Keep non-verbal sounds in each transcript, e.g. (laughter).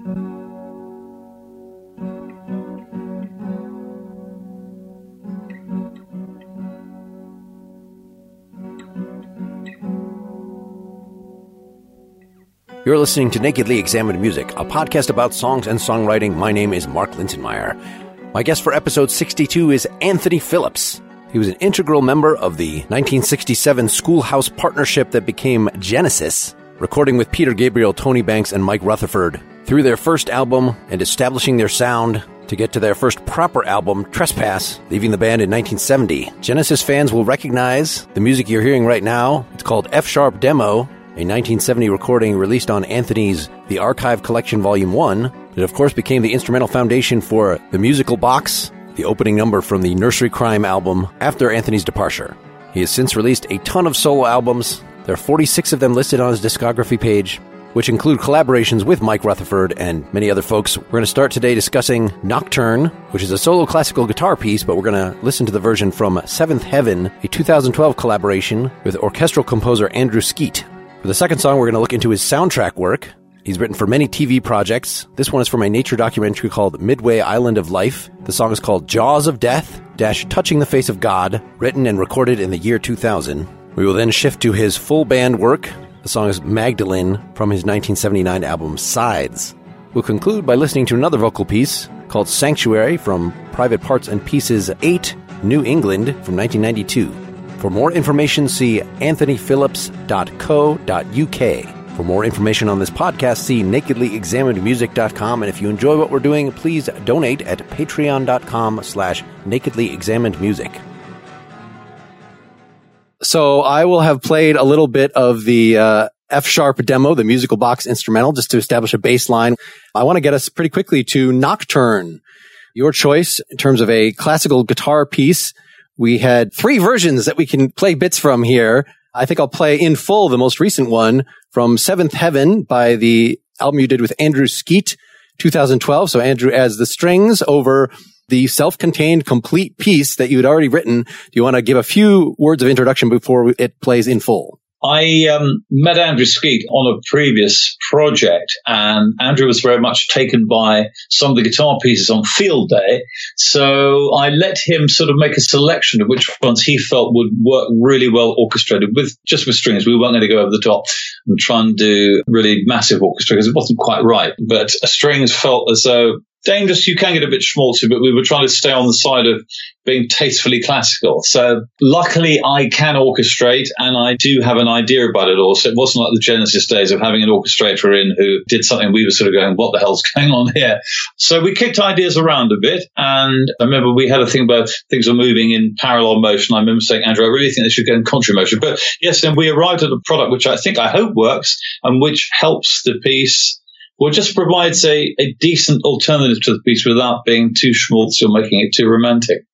You're listening to Nakedly Examined Music, a podcast about songs and songwriting. My name is Mark Linsenmayer. My guest for episode 62 is Anthony Phillips. He was an integral member of the 1967 Schoolhouse partnership that became Genesis, recording with Peter Gabriel, Tony Banks, and Mike Rutherford through their first album and establishing their sound to get to their first proper album, Trespass, leaving the band in 1970. Genesis fans will recognize the music you're hearing right now. It's called F Sharp Demo, a 1970 recording released on Anthony's The Archive Collection Volume 1 that, of course, became the instrumental foundation for The Musical Box, the opening number from the Nursery Cryme album after Anthony's departure. He has since released a ton of solo albums. There are 46 of them listed on his discography page, which include collaborations with Mike Rutherford and many other folks. We're going to start today discussing Nocturne, which is a solo classical guitar piece, but we're going to listen to the version from Seventh Heaven, a 2012 collaboration with orchestral composer Andrew Skeet. For the second song, we're going to look into his soundtrack work. He's written for many TV projects. This one is from a nature documentary called Midway Island of Life. The song is called Jaws of Death dash Touching the Face of God, written and recorded in the year 2000. We will then shift to his full band work. The song is Magdalene from his 1979 album Sides. We'll conclude by listening to another vocal piece called Sanctuary from Private Parts and Pieces 8, New England from 1992. For more information, see anthonyphillips.co.uk. For more information on this podcast, see nakedlyexaminedmusic.com. And if you enjoy what we're doing, please donate at patreon.com slash nakedlyexaminedmusic. So I will have played a little bit of the uh, F sharp demo, the musical box instrumental, just to establish a baseline. I want to get us pretty quickly to Nocturne, your choice in terms of a classical guitar piece. We had three versions that we can play bits from here. I think I'll play in full the most recent one from Seventh Heaven by the album you did with Andrew Skeet, 2012. So Andrew adds the strings over the self-contained complete piece that you had already written. Do you want to give a few words of introduction before it plays in full? I um, met Andrew Skeet on a previous project, and Andrew was very much taken by some of the guitar pieces on Field Day. So I let him sort of make a selection of which ones he felt would work really well orchestrated with just with strings. We weren't going to go over the top and try and do really massive orchestra because it wasn't quite right. But strings felt as though dangerous. You can get a bit schmaltzy, but we were trying to stay on the side of being tastefully classical. So luckily I can orchestrate and I do have an idea about it all. So it wasn't like the Genesis days of having an orchestrator in who did something we were sort of going, what the hell's (laughs) going on here? So we kicked ideas around a bit. And I remember we had a thing about things were moving in parallel motion. I remember saying, Andrew, I really think they should go in contrary motion. But yes, then we arrived at a product which I think I hope works and which helps the piece or just provides a, a decent alternative to the piece without being too schmaltzy or making it too romantic.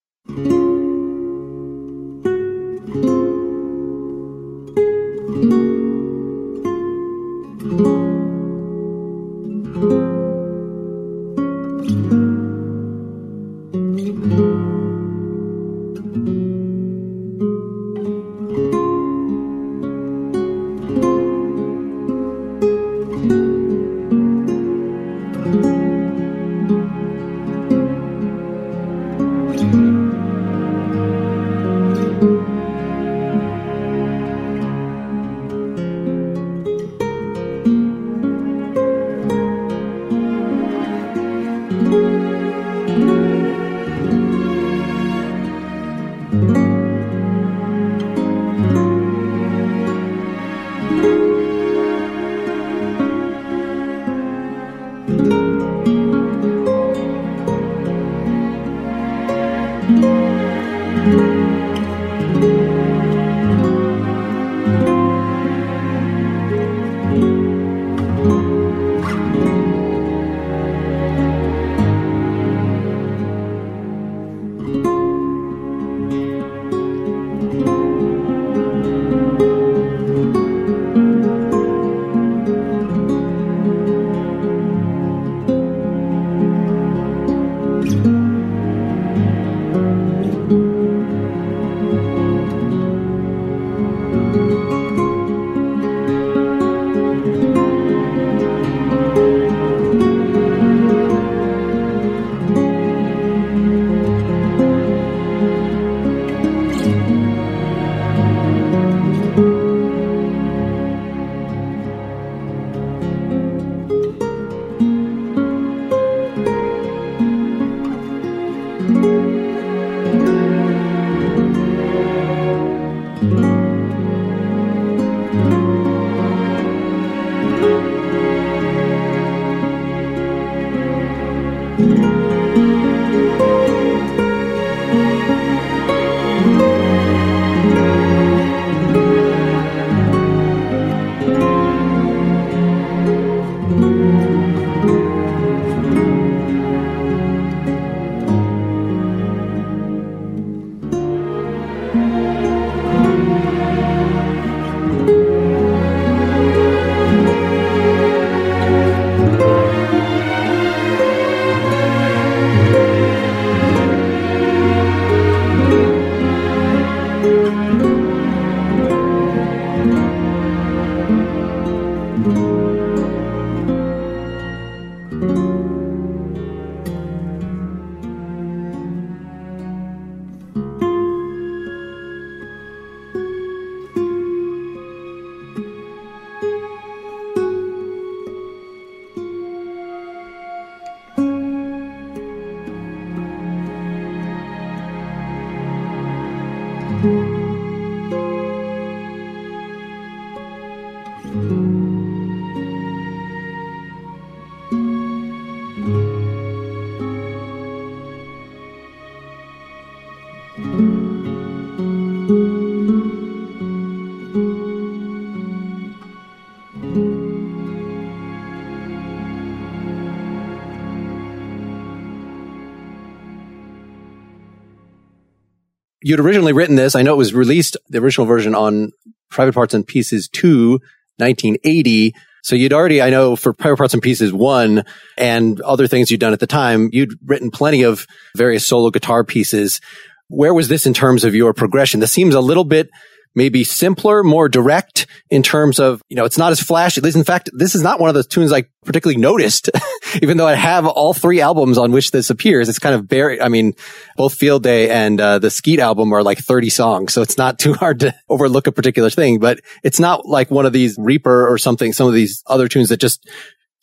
You'd originally written this. I know it was released, the original version on Private Parts and Pieces 2, 1980. So you'd already, I know for Private Parts and Pieces 1 and other things you'd done at the time, you'd written plenty of various solo guitar pieces. Where was this in terms of your progression? This seems a little bit maybe simpler, more direct in terms of, you know, it's not as flashy. In fact, this is not one of the tunes I particularly noticed, (laughs) even though I have all three albums on which this appears. It's kind of buried. I mean, both Field Day and uh, the Skeet album are like 30 songs. So it's not (laughs) too hard to overlook a particular thing, but it's not like one of these Reaper or something, some of these other tunes that just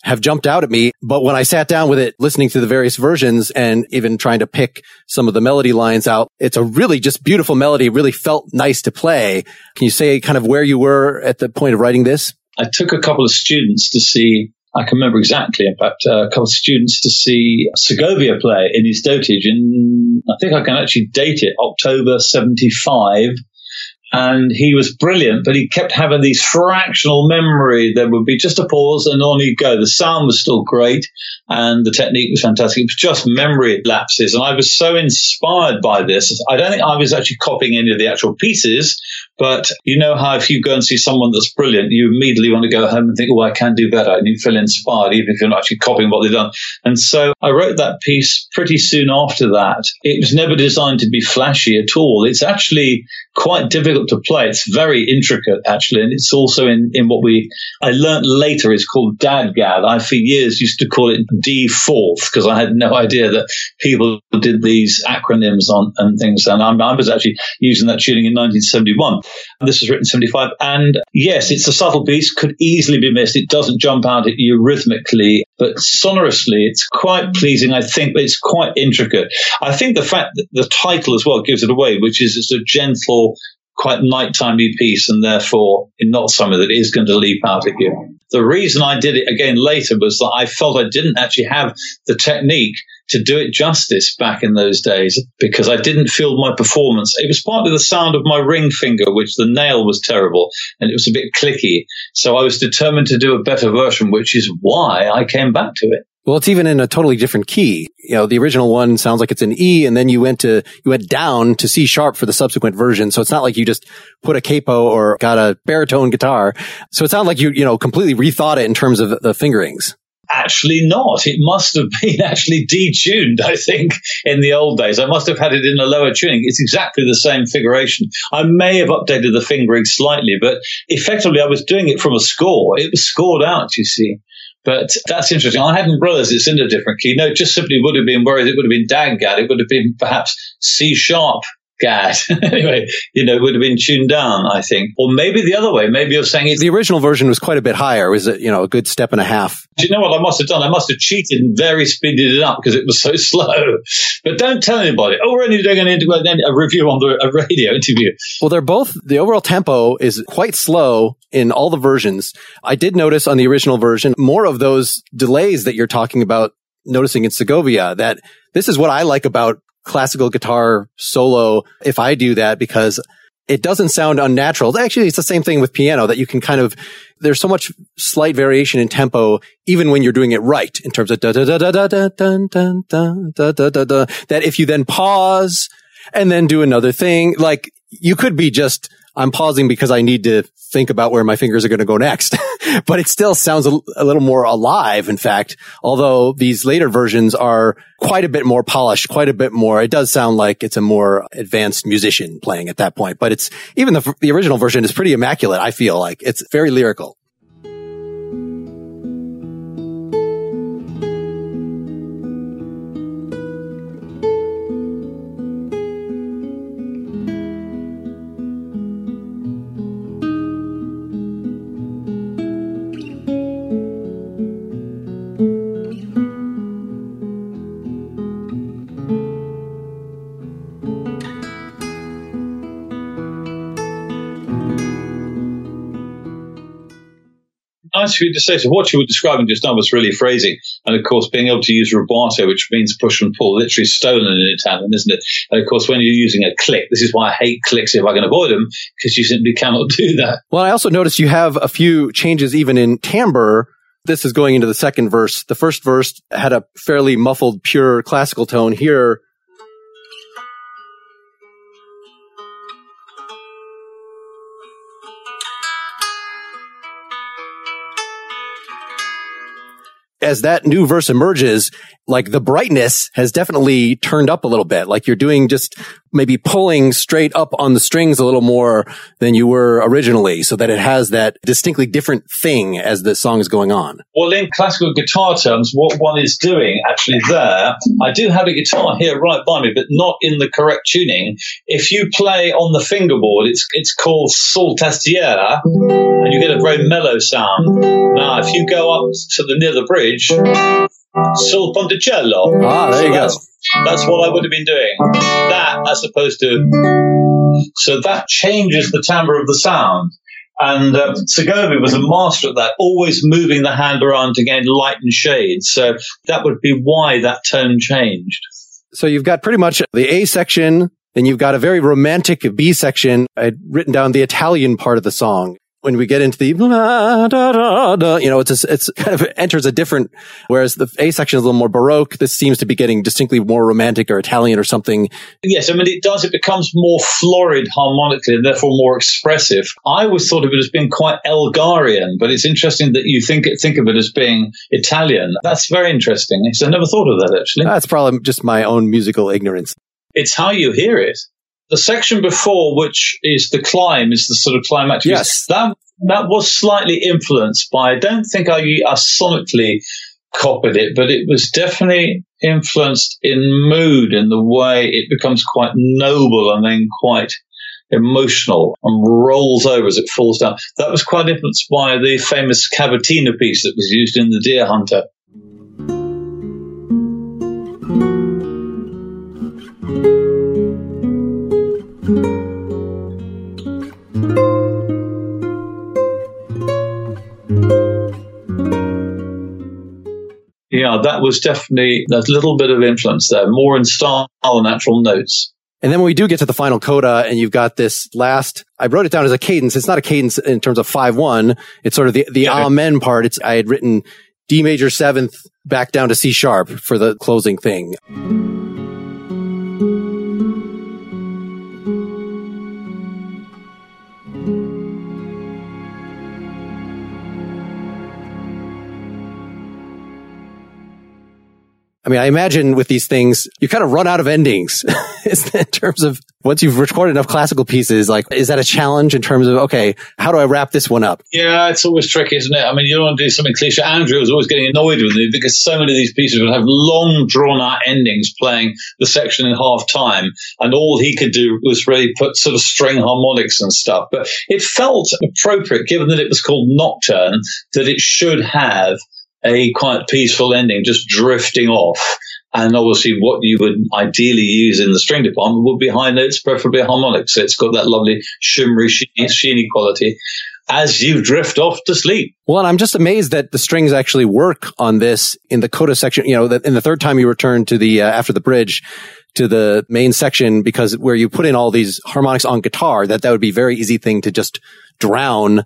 have jumped out at me. But when I sat down with it, listening to the various versions and even trying to pick some of the melody lines out, it's a really just beautiful melody. Really felt nice to play. Can you say kind of where you were at the point of writing this? I took a couple of students to see I can remember exactly, in fact, uh, a couple of students to see Segovia play in his dotage in, I think I can actually date it, October 75 and he was brilliant, but he kept having these fractional memory. There would be just a pause and on he'd go. The sound was still great and the technique was fantastic. It was just memory lapses. And I was so inspired by this. I don't think I was actually copying any of the actual pieces, but you know how if you go and see someone that's brilliant, you immediately want to go home and think, oh, I can do better. And you feel inspired, even if you're not actually copying what they've done. And so I wrote that piece pretty soon after that. It was never designed to be flashy at all. It's actually quite difficult to play. It's very intricate, actually, and it's also in, in what we I learned later is called DADGAD. I for years used to call it D fourth because I had no idea that people did these acronyms on and things. And I'm, i was actually using that tuning in 1971. This was written 75, and yes, it's a subtle piece, could easily be missed. It doesn't jump out at you rhythmically, but sonorously, it's quite pleasing. I think, but it's quite intricate. I think the fact that the title as well gives it away, which is it's a gentle quite nighttimey piece and therefore not something that is going to leap out at you. The reason I did it again later was that I felt I didn't actually have the technique to do it justice back in those days because I didn't feel my performance. It was partly the sound of my ring finger, which the nail was terrible and it was a bit clicky. So I was determined to do a better version, which is why I came back to it. Well, it's even in a totally different key. You know, the original one sounds like it's an E and then you went to, you went down to C sharp for the subsequent version. So it's not like you just put a capo or got a baritone guitar. So it sounds like you, you know, completely rethought it in terms of the fingerings. Actually not. It must have been (laughs) actually detuned, I think, in the old days. I must have had it in a lower tuning. It's exactly the same figuration. I may have updated the fingering slightly, but effectively I was doing it from a score. It was scored out, you see. But that's interesting. I hadn't realized it's in a different key. No, just simply would have been worried. it would have been DADGAD. It would have been perhaps C sharp gad. (laughs) anyway, you know, it would have been tuned down, I think. Or maybe the other way. Maybe you're saying The original version was quite a bit higher. Was it, you know, a good step and a half? Do you know what I must have done? I must have cheated and very speeded it up because it was so (laughs) slow. But don't tell anybody. Oh, we're only doing an a review on the a radio (laughs) interview. Well, they're both, the overall tempo is quite slow in all the versions. I did notice on the original version more of those delays that you're talking about noticing in Segovia that this is what I like about classical guitar solo if I do that because it doesn't sound unnatural. Actually, it's the same thing with piano that you can kind of, there's so much slight variation in tempo, even when you're doing it right in terms of da da da da da da da da da da da da, that if you then pause and then do another thing, like you could be just, I'm pausing because I need to think about where my fingers are going to go next. (laughs) but it still sounds a, a, little more alive, in fact, although these later versions are quite a bit more polished, quite a bit more. It does sound like it's a more advanced musician playing at that point, but it's even the, the original version is pretty immaculate. I feel like it's very lyrical. You to say. So what you were describing just now was really phrasing. And of course, being able to use rubato, which means push and pull, literally stolen in Italian, isn't it? And of course, when you're using a click, this is why I hate clicks if I can avoid them, because you simply cannot do that. Well, I also noticed you have a few changes even in timbre. This is going into the second verse. The first verse had a fairly muffled, pure classical tone. Here, as that new verse emerges, like the brightness has definitely turned up a little bit. Like you're doing just maybe pulling straight up on the strings a little more than you were originally so that it has that distinctly different thing as the song is going on. Well, in classical guitar terms, what one is doing actually there, I do have a guitar here right by me, but not in the correct tuning. If you play on the fingerboard, it's, it's called sol tastiera and you get a very mellow sound. Now, if you go up to the near the bridge, Sul Ponticello. Ah, there so you go. That's what I would have been doing. That as opposed to. So that changes the timbre of the sound. And uh, Segovia was a master at that, always moving the hand around to gain light and shade. So that would be why that tone changed. So you've got pretty much the A section, then you've got a very romantic B section. I'd written down the Italian part of the song when we get into the da, da, da, you know, it's a, it's kind of enters a different. Whereas the A section is a little more baroque. This seems to be getting distinctly more romantic or Italian or something. Yes, I mean it does. It becomes more florid harmonically and therefore more expressive. I always thought of it as being quite Elgarian, but it's interesting that you think think of it as being Italian. That's very interesting. I never thought of that actually. That's probably just my own musical ignorance. It's how you hear it the section before, which is the climb, is the sort of climactic. Yes, that that was slightly influenced by. I don't think I, I sonically copied it, but it was definitely influenced in mood in the way it becomes quite noble and then quite emotional and rolls over as it falls down. That was quite influenced by the famous cavatina piece that was used in The Deer Hunter. Yeah, that was definitely a little bit of influence there, more in style than actual notes. And then when we do get to the final coda and you've got this last, I wrote it down as a cadence. It's not a cadence in terms of 5-1. It's sort of the, the yeah. amen part. It's, I had written D major seventh back down to C sharp for the closing thing. I mean, I imagine with these things, you kind of run out of endings (laughs) in terms of once you've recorded enough classical pieces, like, is that a challenge in terms of, okay, how do I wrap this one up? Yeah, it's always tricky, isn't it? I mean, you don't want to do something cliche. Andrew was always getting annoyed with me because so many of these pieces would have long drawn out endings playing the section in half time. And all he could do was really put sort of string harmonics and stuff. But it felt appropriate, given that it was called Nocturne, that it should have a quite peaceful ending, just drifting off. And obviously, what you would ideally use in the string department would be high notes, preferably harmonics. So it's got that lovely shimmery, sheeny, quality. as you drift off to sleep. Well, I'm just amazed that the strings actually work on this in the coda section. You know, in the third time you return to the uh, after the bridge to the main section because where you put in all these harmonics on guitar, that that would be a very easy thing to just drown.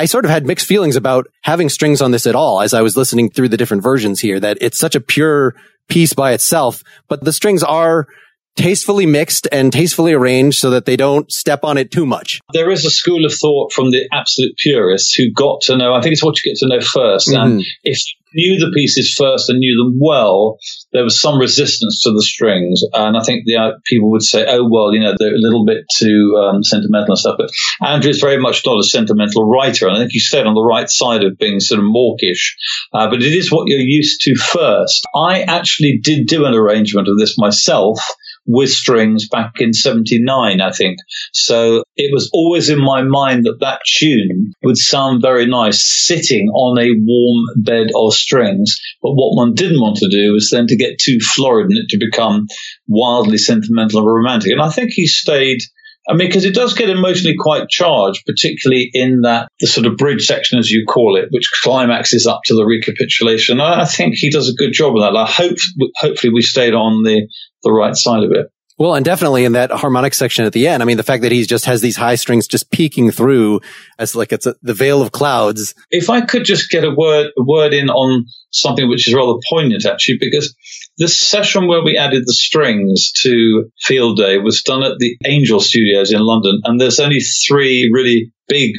I sort of had mixed feelings about having strings on this at all as I was listening through the different versions here, that it's such a pure piece by itself, but the strings are tastefully mixed and tastefully arranged so that they don't step on it too much. There is a school of thought from the absolute purists who got to know, I think it's what you get to know 1st mm-hmm. And if knew the pieces first and knew them well, there was some resistance to the strings. And I think the uh, people would say, oh, well, you know, they're a little bit too um, sentimental and stuff. But Andrew is very much not a sentimental writer. And I think you stayed on the right side of being sort of mawkish. Uh, but it is what you're used to first. I actually did do an arrangement of this myself with strings back in 79, I think. So it was always in my mind that that tune would sound very nice sitting on a warm bed of strings. But what one didn't want to do was then to get too florid and it to become wildly sentimental and romantic. And I think he stayed I mean, because it does get emotionally quite charged, particularly in that the sort of bridge section, as you call it, which climaxes up to the recapitulation. I, I think he does a good job of that. I hope, hopefully, we stayed on the the right side of it. Well, and definitely in that harmonic section at the end. I mean, the fact that he just has these high strings just peeking through as like it's a, the veil of clouds. If I could just get a word, a word in on something which is rather poignant actually, because this session where we added the strings to Field Day was done at the Angel Studios in London. And there's only three really big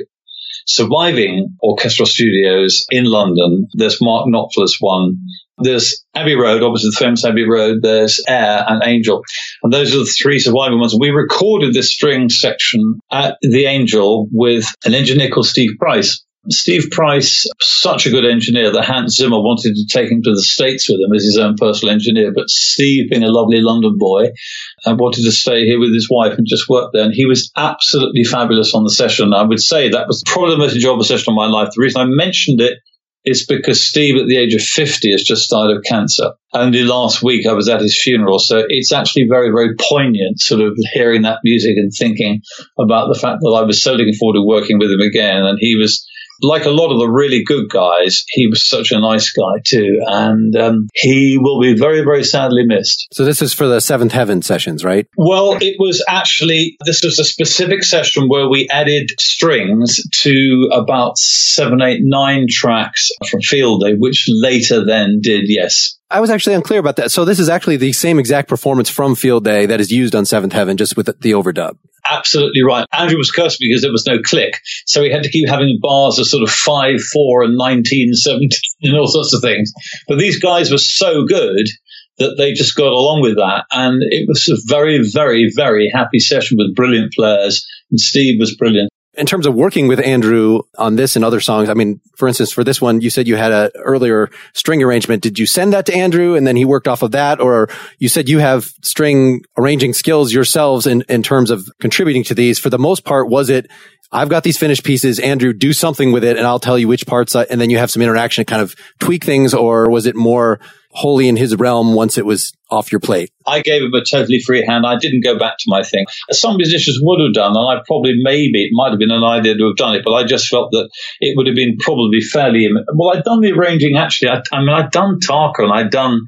surviving orchestral studios in London. There's Mark Knopfler's one. There's Abbey Road, obviously the famous Abbey Road. There's Air and Angel. And those are the three surviving ones. We recorded this string section at the Angel with an engineer called Steve Price. Steve Price, such a good engineer that Hans Zimmer wanted to take him to the States with him as his own personal engineer. But Steve, being a lovely London boy, uh, wanted to stay here with his wife and just work there. And he was absolutely fabulous on the session. I would say that was probably the most enjoyable session of my life. The reason I mentioned it is because Steve, at the age of 50, has just died of cancer. Only last week I was at his funeral. So it's actually very, very poignant sort of hearing that music and thinking about the fact that I was so looking forward to working with him again. And he was like a lot of the really good guys, he was such a nice guy too, and um, he will be very, very sadly missed. So this is for the Seventh Heaven sessions, right? Well, it was actually this was a specific session where we added strings to about seven, eight, nine tracks from Field Day, which later then did yes I was actually unclear about that. So this is actually the same exact performance from Field Day that is used on Seventh Heaven, just with the overdub. Absolutely right. Andrew was cursed because there was no click. So he had to keep having bars of sort of 5, 4 and 19, 17 and all sorts of things. But these guys were so good that they just got along with that. And it was a very, very, very happy session with brilliant players. And Steve was brilliant in terms of working with Andrew on this and other songs, I mean, for instance, for this one, you said you had a earlier string arrangement. Did you send that to Andrew and then he worked off of that? Or you said you have string arranging skills yourselves in, in terms of contributing to these. For the most part, was it, I've got these finished pieces. Andrew, do something with it and I'll tell you which parts, I, and then you have some interaction, to kind of tweak things. Or was it more wholly in his realm once it was off your plate? I gave him a totally free hand. I didn't go back to my thing. Some musicians would have done, and I probably, maybe, it might have been an idea to have done it, but I just felt that it would have been probably fairly. Well, I'd done the arranging actually. I, I mean, I'd done Tarka and I'd done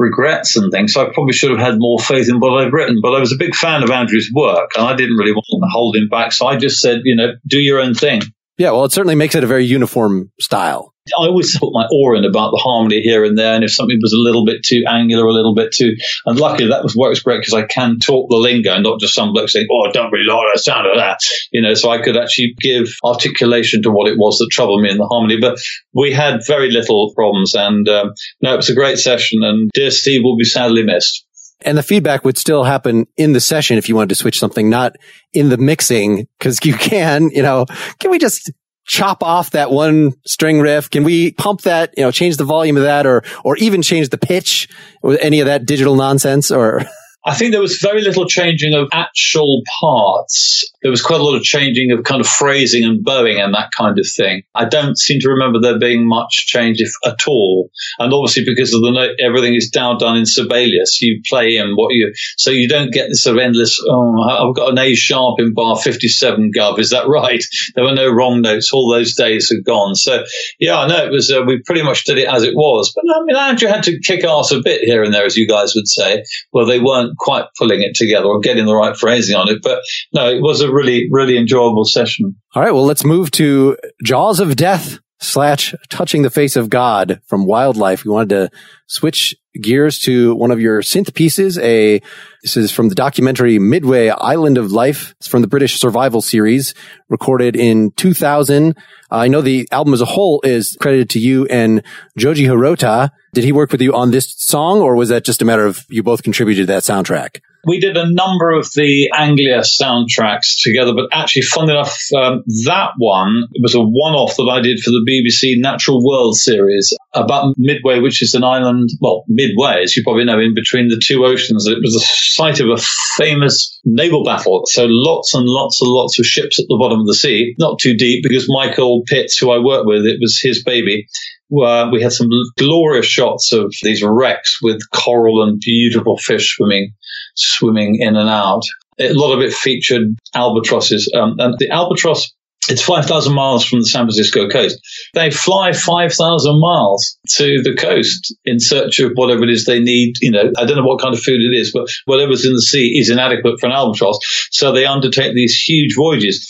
regrets and things. So I probably should have had more faith in what I've written. But I was a big fan of Andrew's work and I didn't really want to hold him back. So I just said, you know, do your own thing. Yeah, well, it certainly makes it a very uniform style. I always put my oar in about the harmony here and there, and if something was a little bit too angular, a little bit too, and luckily that was works great because I can talk the lingo, and not just some bloke saying, "Oh, I don't really like the sound of that," you know. So I could actually give articulation to what it was that troubled me in the harmony. But we had very little problems, and um, no, it was a great session. And dear Steve will be sadly missed. And the feedback would still happen in the session if you wanted to switch something, not in the mixing, because you can, you know, can we just chop off that one string riff? Can we pump that, you know, change the volume of that or, or even change the pitch with any of that digital nonsense or? I think there was very little changing of actual parts. There was quite a lot of changing of kind of phrasing and bowing and that kind of thing. I don't seem to remember there being much change, if at all. And obviously, because of the note, everything is now done in Sibelius. You play in what you, so you don't get this sort of endless, oh, I've got an A sharp in bar 57, Gov. Is that (laughs) right? There were no wrong notes. All those days are gone. So, yeah, I know it was, uh, we pretty much did it as it was. But I mean, Andrew had to kick ass a bit here and there, as you guys would say. Well, they weren't quite pulling it together or getting the right phrasing on it. But no, it was a really, really enjoyable session. All right. Well, let's move to Jaws of Death slash touching the face of God from wildlife. We wanted to switch gears to one of your synth pieces. A, this is from the documentary Midway Island of Life. It's from the British Survival series recorded in 2000. I know the album as a whole is credited to you and Joji Hirota. Did he work with you on this song or was that just a matter of you both contributed to that soundtrack? We did a number of the Anglia soundtracks together, but actually, fun enough, um, that one was a one-off that I did for the BBC Natural World series about Midway, which is an island, well, Midway, as you probably know, in between the two oceans. It was the site of a famous naval battle. So lots and lots and lots of ships at the bottom of the sea, not too deep because Michael Pitts, who I worked with, it was his baby. We had some glorious shots of these wrecks with coral and beautiful fish swimming swimming in and out. A lot of it featured albatrosses, um, and the albatross. It's 5,000 miles from the San Francisco coast. They fly 5,000 miles to the coast in search of whatever it is they need. You know, I don't know what kind of food it is, but whatever's in the sea is inadequate for an albatross. So they undertake these huge voyages.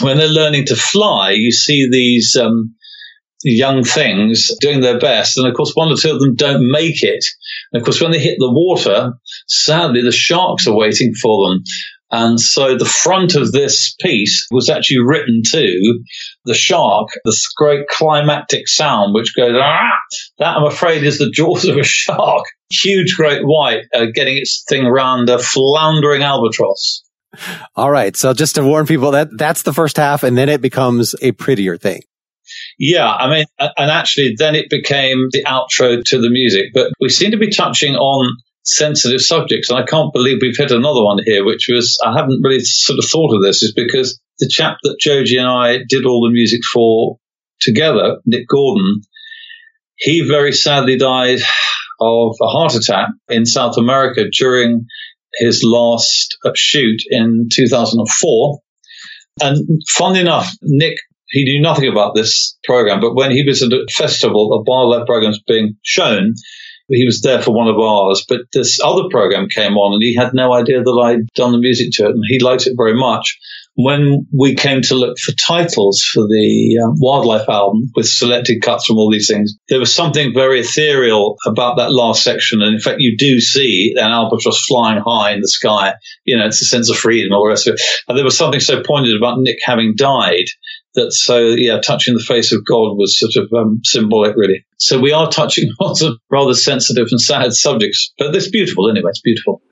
When they're learning to fly, you see these um, young things doing their best. And of course, one or two of them don't make it. And of course, when they hit the water, sadly, the sharks are waiting for them. And so the front of this piece was actually written to the shark, this great climactic sound, which goes, ah, that I'm afraid is the jaws of a shark. Huge great white uh, getting its thing around a floundering albatross. All right. So just to warn people that that's the first half and then it becomes a prettier thing. Yeah, I mean, and actually, then it became the outro to the music. But we seem to be touching on sensitive subjects, and I can't believe we've hit another one here, which was I haven't really sort of thought of this, is because the chap that Joji and I did all the music for together, Nick Gordon, he very sadly died of a heart attack in South America during his last shoot in 2004. And fun enough, Nick he knew nothing about this program, but when he was at a festival a of wildlife programs being shown, he was there for one of ours. But this other program came on, and he had no idea that I'd done the music to it, and he liked it very much when we came to look for titles for the um, wildlife album with selected cuts from all these things, there was something very ethereal about that last section. And in fact, you do see an albatross flying high in the sky. You know, it's a sense of freedom, all the rest of it. And there was something so pointed about Nick having died that so yeah, touching the face of God was sort of um, symbolic, really. So we are touching (laughs) on some rather sensitive and sad subjects, but it's beautiful anyway. It's beautiful.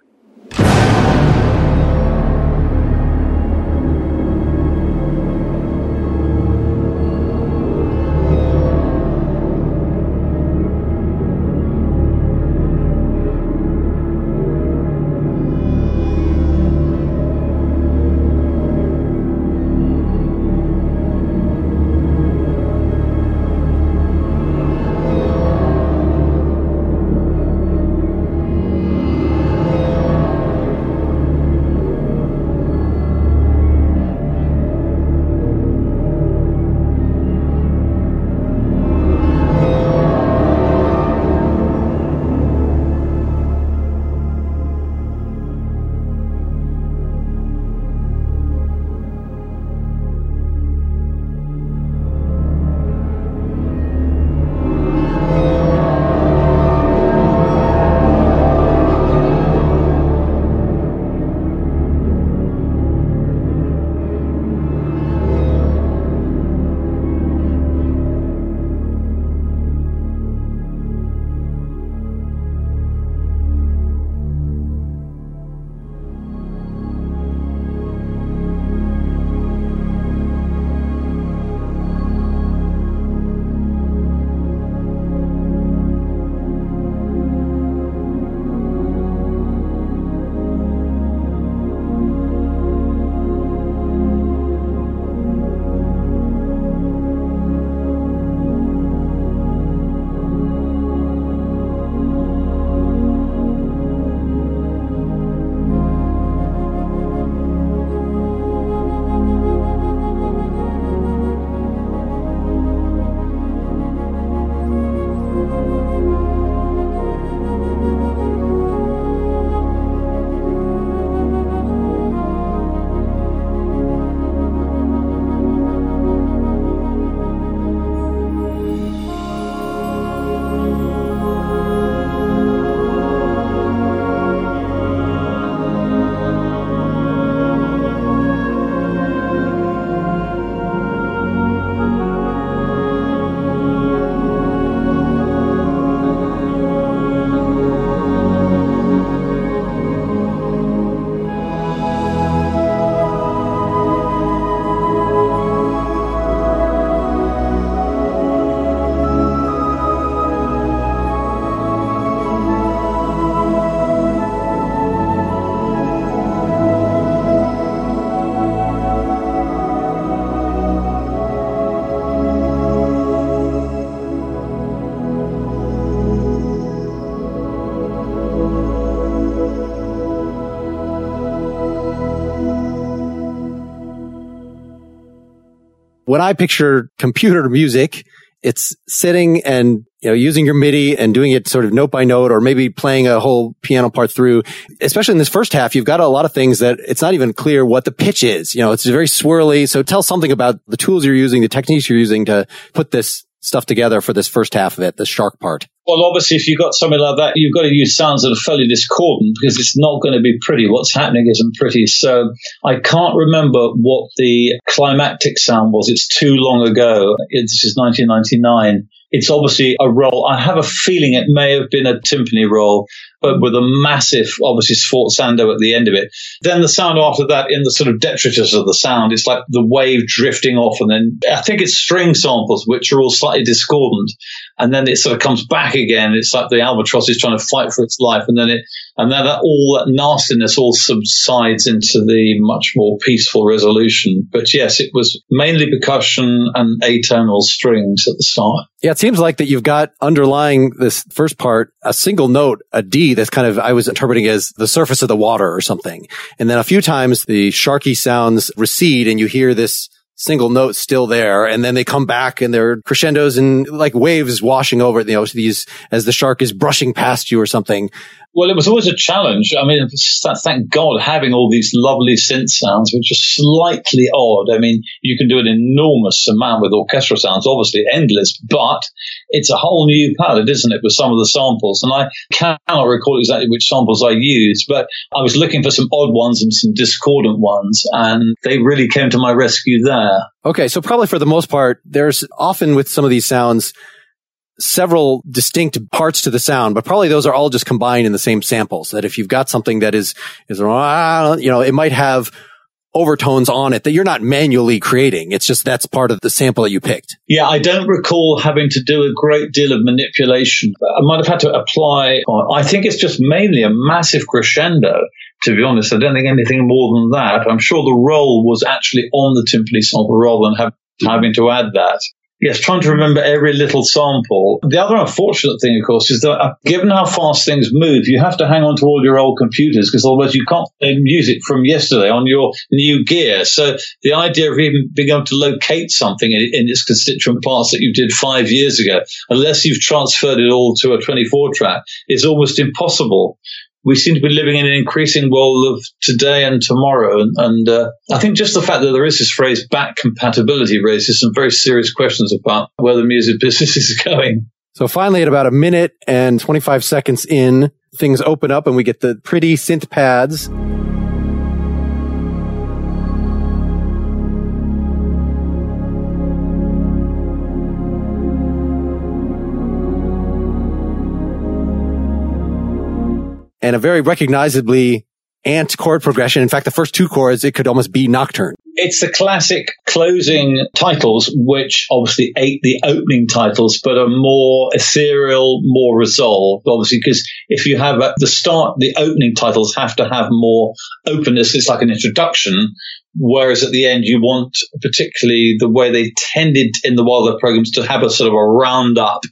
When I picture computer music, it's sitting and you know using your MIDI and doing it sort of note by note, or maybe playing a whole piano part through. Especially in this first half, you've got a lot of things that it's not even clear what the pitch is. You know, it's very swirly. So tell something about the tools you're using, the techniques you're using to put this stuff together for this first half of it, the shark part. Well, obviously, if you've got something like that, you've got to use sounds that are fairly discordant because it's not going to be pretty. What's happening isn't pretty. So I can't remember what the climactic sound was. It's too long ago. This is 1999. It's obviously a roll. I have a feeling it may have been a timpani roll, but with a massive, obviously, sforzando at the end of it. Then the sound after that, in the sort of detritus of the sound, it's like the wave drifting off, and then I think it's string samples, which are all slightly discordant, and then it sort of comes back again. It's like the albatross is trying to fight for its life, and then it, and then that, all that nastiness all subsides into the much more peaceful resolution. But yes, it was mainly percussion and atonal strings at the start. Yeah, it seems like that you've got underlying this first part a single note, a D that's kind of I was interpreting as the surface of the water or something, and then a few times the sharky sounds recede, and you hear this single note still there. And then they come back and they're crescendos and like waves washing over, you know, these as the shark is brushing past you or something. Well, it was always a challenge. I mean, thank God having all these lovely synth sounds, which are slightly odd. I mean, you can do an enormous amount with orchestral sounds, obviously endless, but it's a whole new palette, isn't it, with some of the samples? And I cannot recall exactly which samples I used, but I was looking for some odd ones and some discordant ones, and they really came to my rescue there. Okay, so probably for the most part, there's often with some of these sounds, several distinct parts to the sound, but probably those are all just combined in the same samples. That if you've got something that is, is, you know, it might have overtones on it that you're not manually creating. It's just that's part of the sample that you picked. Yeah, I don't recall having to do a great deal of manipulation. I might have had to apply. I think it's just mainly a massive crescendo. To be honest, I don't think anything more than that. I'm sure the roll was actually on the timpani sample rather than have, having to add that. Yes, trying to remember every little sample. The other unfortunate thing, of course, is that uh, given how fast things move, you have to hang on to all your old computers because otherwise you can't play music from yesterday on your new gear. So the idea of even being able to locate something in, in its constituent parts that you did five years ago, unless you've transferred it all to a 24 track, is almost impossible we seem to be living in an increasing world of today and tomorrow. And, and uh, I think just the fact that there is this phrase back compatibility raises some very serious questions about where the music business (laughs) is going. So finally, at about a minute and 25 seconds in, things open up and we get the pretty synth pads. And a very recognizably Ant chord progression. In fact, the first two chords, it could almost be nocturne. It's the classic closing titles, which obviously ate the opening titles, but are more ethereal, more resolved, obviously, because if you have at the start, the opening titles have to have more openness. It's like an introduction. Whereas at the end, you want particularly the way they tended in the Wilder programs to have a sort of a roundup.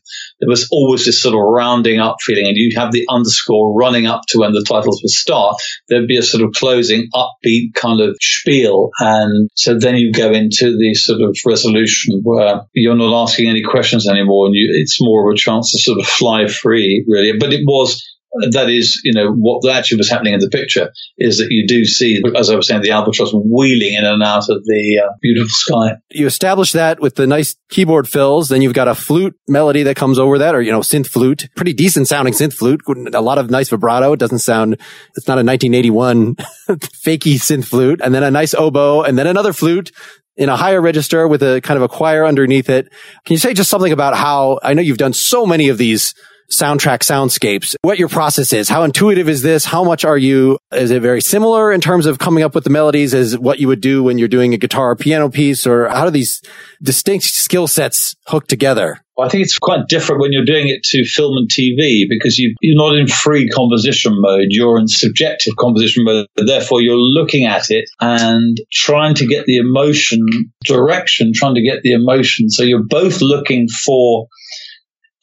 There was always this sort of rounding up feeling, and you'd have the underscore running up to when the titles would start. There'd be a sort of closing upbeat kind of spiel. And so then you go into the sort of resolution where you're not asking any questions anymore, and you, it's more of a chance to sort of fly free, really. But it was that is, you know, what actually was happening in the picture is that you do see, as I was saying, the albatross wheeling in and out of the uh, beautiful sky. You establish that with the nice keyboard fills. Then you've got a flute melody that comes over that, or, you know, synth flute, pretty decent sounding synth flute, a lot of nice vibrato. It doesn't sound, it's not a 1981 (laughs) fakey synth flute. And then a nice oboe and then another flute in a higher register with a kind of a choir underneath it. Can you say just something about how I know you've done so many of these soundtrack soundscapes, what your process is. How intuitive is this? How much are you, is it very similar in terms of coming up with the melodies as what you would do when you're doing a guitar or piano piece? Or how do these distinct skill sets hook together? I think it's quite different when you're doing it to film and TV because you, are not in free composition mode. You're in subjective composition mode. Therefore, you're looking at it and trying to get the emotion direction, trying to get the emotion. So you're both looking for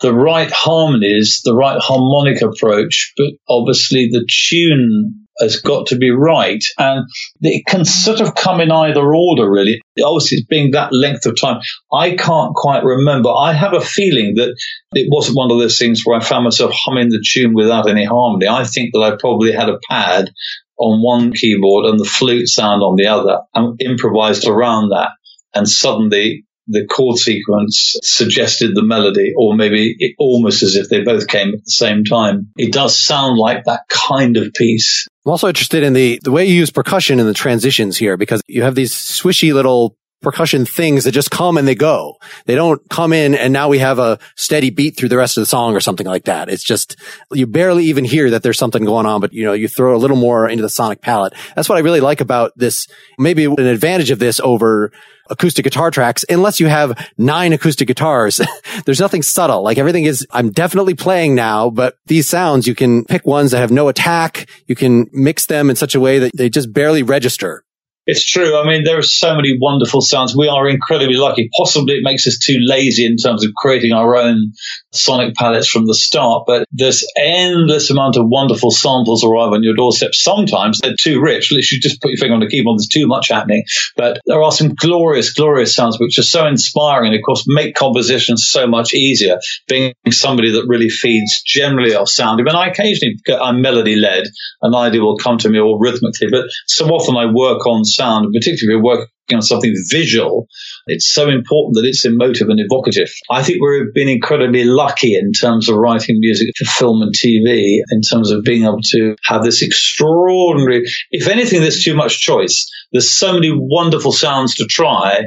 the right harmonies, the right harmonic approach, but obviously the tune has got to be right. And it can sort of come in either order, really. Obviously, it's being that length of time. I can't quite remember. I have a feeling that it wasn't one of those things where I found myself humming the tune without any harmony. I think that I probably had a pad on one keyboard and the flute sound on the other and improvised around that. And suddenly the chord sequence suggested the melody, or maybe it, almost as if they both came at the same time. It does sound like that kind of piece. I'm also interested in the, the way you use percussion in the transitions here, because you have these swishy little percussion things that just come and they go. They don't come in and now we have a steady beat through the rest of the song or something like that. It's just, you barely even hear that there's something going on, but you know, you throw a little more into the sonic palette. That's what I really like about this. Maybe an advantage of this over acoustic guitar tracks, unless you have nine acoustic guitars. (laughs) There's nothing subtle. Like everything is, I'm definitely playing now, but these sounds, you can pick ones that have no attack. You can mix them in such a way that they just barely register. It's true. I mean, there are so many wonderful sounds. We are incredibly lucky. Possibly it makes us too lazy in terms of creating our own sonic palettes from the start, but this endless amount of wonderful samples arrive on your doorstep. Sometimes they're too rich. Literally you just put your finger on the keyboard. There's too much happening, but there are some glorious, glorious sounds which are so inspiring and of course make compositions so much easier being somebody that really feeds generally off sound. I mean, I occasionally, I'm melody led. An idea will come to me all rhythmically, but so often I work on sound, particularly if you're working on something visual, it's so important that it's emotive and evocative. I think we've been incredibly lucky in terms of writing music for film and TV, in terms of being able to have this extraordinary, if anything, there's too much choice. There's so many wonderful sounds to try.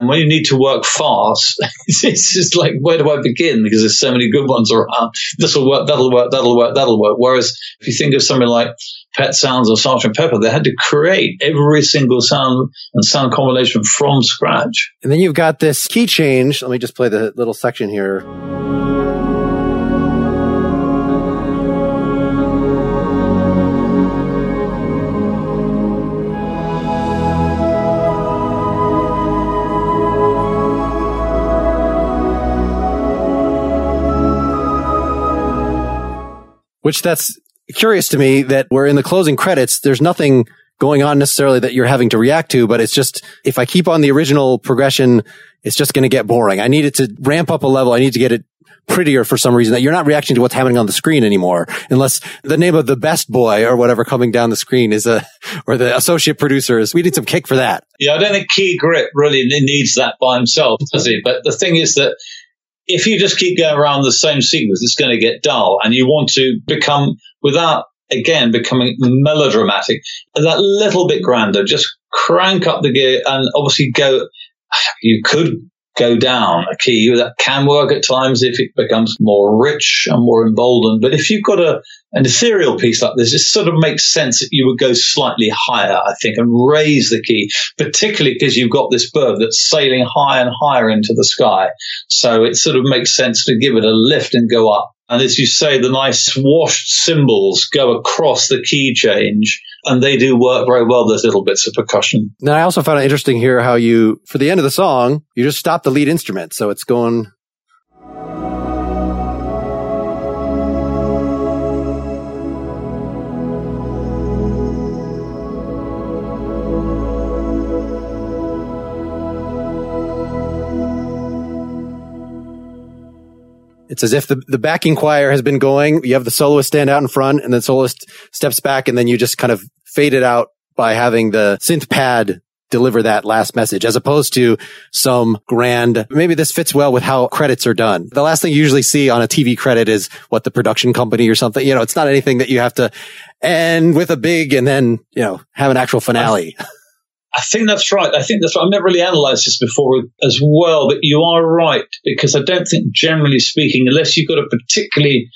When you need to work fast, (laughs) it's just like, where do I begin? Because there's so many good ones around. This will work, that'll work, that'll work, that'll work. Whereas if you think of something like Pet Sounds or Sergeant Pepper, they had to create every single sound and sound combination from scratch. And then you've got this key change. Let me just play the little section here. Which that's curious to me that we're in the closing credits. There's nothing going on necessarily that you're having to react to, but it's just, if I keep on the original progression, it's just going to get boring. I need it to ramp up a level. I need to get it prettier for some reason that you're not reacting to what's happening on the screen anymore unless the name of the best boy or whatever coming down the screen is a (laughs) or the associate producer is we need some kick for that yeah i don't think key grip really needs that by himself does he but the thing is that if you just keep going around the same sequence, it's going to get dull. And you want to become, without again becoming melodramatic, that little bit grander. Just crank up the gear and obviously go. You could go down a key. That can work at times if it becomes more rich and more emboldened. But if you've got a, an ethereal piece like this, it sort of makes sense that you would go slightly higher, I think, and raise the key, particularly because you've got this bird that's sailing higher and higher into the sky. So it sort of makes sense to give it a lift and go up. And as you say, the nice washed cymbals go across the key change and they do work very well, those little bits of percussion. Now, I also found it interesting here how you, for the end of the song, you just stop the lead instrument. So it's going It's as if the, the backing choir has been going. You have the soloist stand out in front and the soloist steps back and then you just kind of fade it out by having the synth pad deliver that last message as opposed to some grand, maybe this fits well with how credits are done. The last thing you usually see on a TV credit is what the production company or something, you know, it's not anything that you have to end with a big and then, you know, have an actual finale. I think that's right. I think that's right. I've never really analysed this before as well, but you are right because I don't think, generally speaking, unless you've got a particularly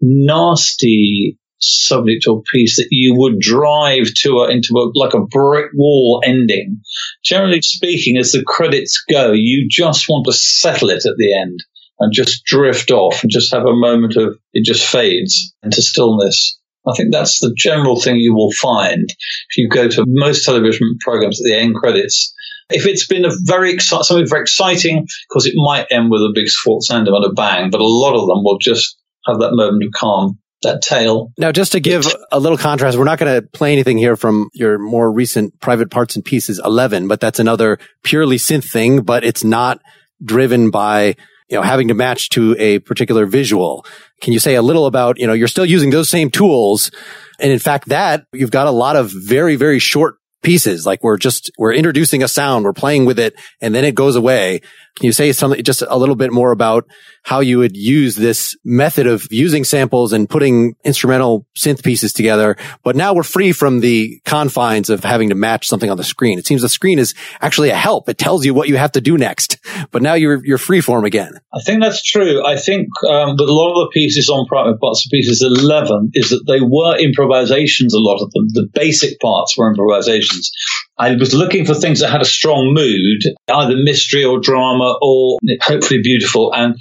nasty subject or piece that you would drive to a, into a, like a brick wall ending. Generally speaking, as the credits go, you just want to settle it at the end and just drift off and just have a moment of it just fades into stillness. I think that's the general thing you will find if you go to most television programs at the end credits. If it's been a very exci- something very exciting, because it might end with a big end and a bang, but a lot of them will just have that moment of calm. that tail. Now, just to give a little contrast, we're not going to play anything here from your more recent private parts and pieces 11, but that's another purely synth thing, but it's not driven by you know, having to match to a particular visual. Can you say a little about, you know, you're still using those same tools. And in fact, that you've got a lot of very, very short pieces. Like we're just, we're introducing a sound, we're playing with it and then it goes away. Can you say something just a little bit more about how you would use this method of using samples and putting instrumental synth pieces together? But now we're free from the confines of having to match something on the screen. It seems the screen is actually a help. It tells you what you have to do next, but now you're, you're free form again. I think that's true. I think um, with a lot of the pieces on private parts of pieces 11 is that they were improvisations, a lot of them. The basic parts were improvisations. I was looking for things that had a strong mood, either mystery or drama or hopefully beautiful. And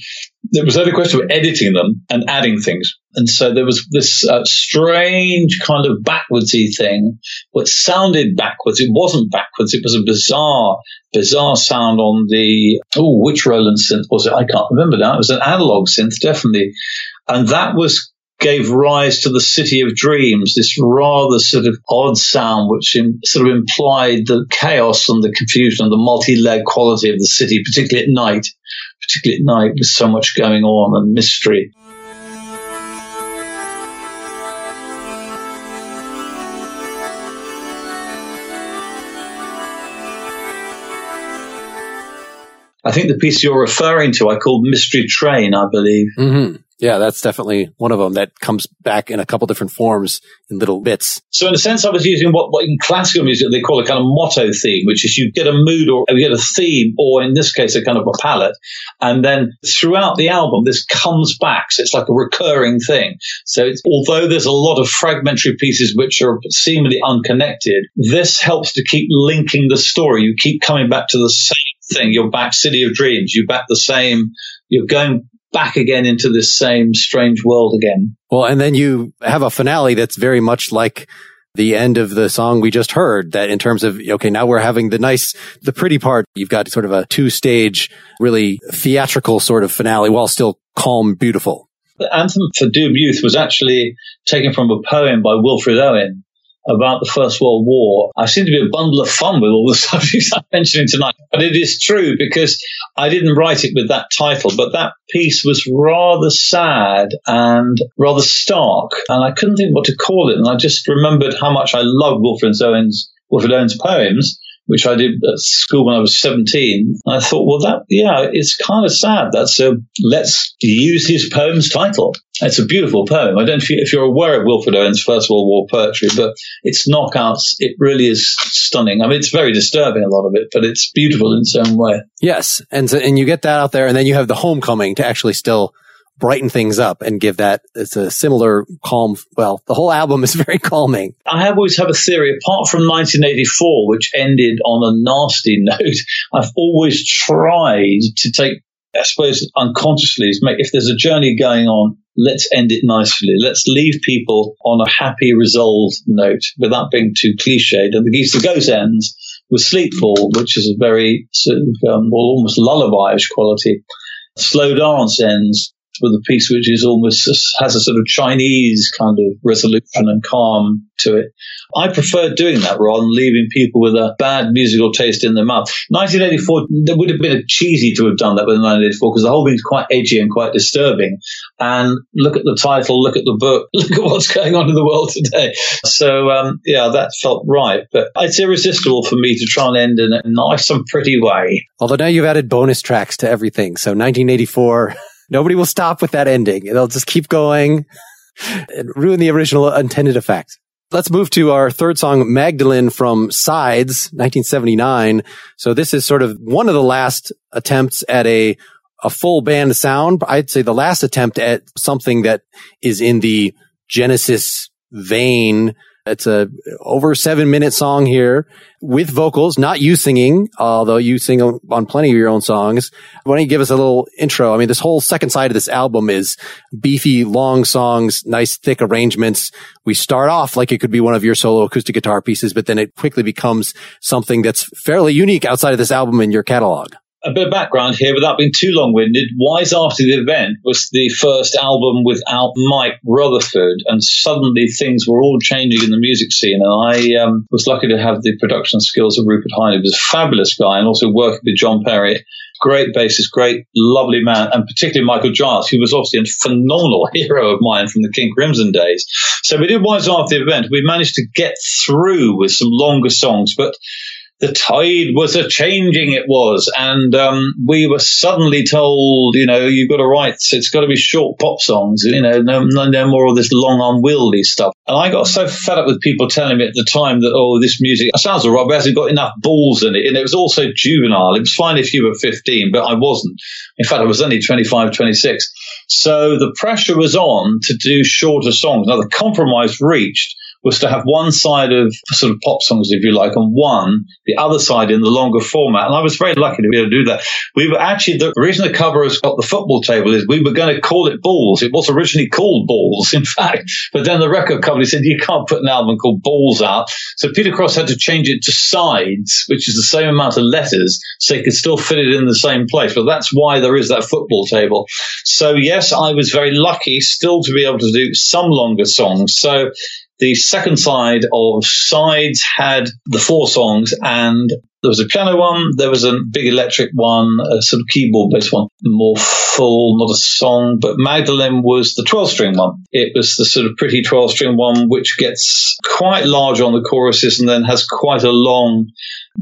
it was only a question of editing them and adding things. And so there was this uh, strange kind of backwardsy thing, what sounded backwards. It wasn't backwards. It was a bizarre, bizarre sound on the, oh, which Roland synth was it? I can't remember now. It was an analog synth, definitely. And that was gave rise to the City of Dreams, this rather sort of odd sound, which in, sort of implied the chaos and the confusion and the multi-layered quality of the city, particularly at night, particularly at night with so much going on and mystery. I think the piece you're referring to, I called Mystery Train, I believe. Mm-hmm. Yeah, that's definitely one of them that comes back in a couple different forms in little bits. So in a sense, I was using what, what in classical music they call a kind of motto theme, which is you get a mood or you get a theme, or in this case, a kind of a palette. And then throughout the album, this comes back. So it's like a recurring thing. So although there's a lot of fragmentary pieces which are seemingly unconnected, this helps to keep linking the story. You keep coming back to the same thing. You're back City of Dreams. You're back the same. You're going back again into this same strange world again. Well, and then you have a finale that's very much like the end of the song we just heard that in terms of, okay, now we're having the nice, the pretty part. You've got sort of a two stage, really theatrical sort of finale while still calm, beautiful. The anthem for Doomed Youth was actually taken from a poem by Wilfred Owen about the First World War. I seem to be a bundle of fun with all the (laughs) subjects I'm mentioning tonight, but it is true because I didn't write it with that title, but that piece was rather sad and rather stark, and I couldn't think what to call it. And I just remembered how much I loved Wilfred Owen's, Wilfred Owen's poems which I did at school when I was 17. And I thought, well, that, yeah, it's kind of sad. That's a, let's use his poem's title. It's a beautiful poem. I don't know if you're aware of Wilfred Owen's First World War poetry, but its knockouts, it really is stunning. I mean, it's very disturbing, a lot of it, but it's beautiful in its own way. Yes. And so, and you get that out there and then you have the homecoming to actually still brighten things up and give that it's a similar calm well the whole album is (laughs) very calming. I have always have a theory apart from 1984 which ended on a nasty (laughs) note i've always tried to take i suppose unconsciously if there's a journey going on let's end it nicely. Let's leave people on a happy resolved note without being too cliched. And the geese the ghost ends with sleepfall which is a very sort of um, almost lullaby-ish quality. Slow dance ends with a piece which is almost has a sort of Chinese kind of resolution and calm to it. I prefer doing that rather than leaving people with a bad musical taste in their mouth. 1984, there would have been cheesy to have done that with 1984 because the whole thing's quite edgy and quite disturbing. And look at the title, look at the book, (laughs) look at what's going on in the world today. So, um, yeah, that felt right. But it's irresistible for me to try and end in a nice and pretty way. Although now you've added bonus tracks to everything. So 1984 (laughs) Nobody will stop with that ending. They'll just keep going and ruin the original intended effect. Let's move to our third song, Magdalene from Sides, 1979. So this is sort of one of the last attempts at a, a full band sound. I'd say the last attempt at something that is in the Genesis vein it's a over seven minute song here with vocals, not you singing, although you sing on plenty of your own songs. Why don't you give us a little intro? I mean, this whole second side of this album is beefy, long songs, nice thick arrangements. We start off like it could be one of your solo acoustic guitar pieces, but then it quickly becomes something that's fairly unique outside of this album in your catalog. A bit of background here without being too long winded. Wise After the Event was the first album without Mike Rutherford, and suddenly things were all changing in the music scene. And I um, was lucky to have the production skills of Rupert Hine, who was a fabulous guy, and also working with John Perry. Great bassist, great, lovely man, and particularly Michael Giles, who was obviously a phenomenal (laughs) hero of mine from the King Crimson days. So we did Wise After the Event. We managed to get through with some longer songs, but the tide was a changing it was and um, we were suddenly told you know you've got to write it's got to be short pop songs you know no, no, more of this long unwieldy stuff. And i got so fed up with people telling me at the time that oh this music sounds all right but it hasn't got enough balls in it. And it was also juvenile. It was fine if you were 15 but i wasn't. In fact i was only 25 26 so the pressure was on to do shorter songs. Now the compromise reached was to have one side of sort of pop songs, if you like, and one, the other side in the longer format. And I was very lucky to be able to do that. We were actually, the reason the cover has got the football table is we were going to call it Balls. It was originally called Balls, (laughs) in fact. But then the record company said, you can't put an album called Balls out. So Peter Cross had to change it to Sides, which is the same amount of letters, so he could still fit it in the same place. But that's why there is that football table. So yes, I was very lucky still to be able to do some longer songs. So the second side of Sides had the four songs and there was a piano one, there was a big electric one, a sort of keyboard based one, more full, not a song, but Magdalene was the 12 string one. It was the sort of pretty 12 string one, which gets quite large on the choruses and then has quite a long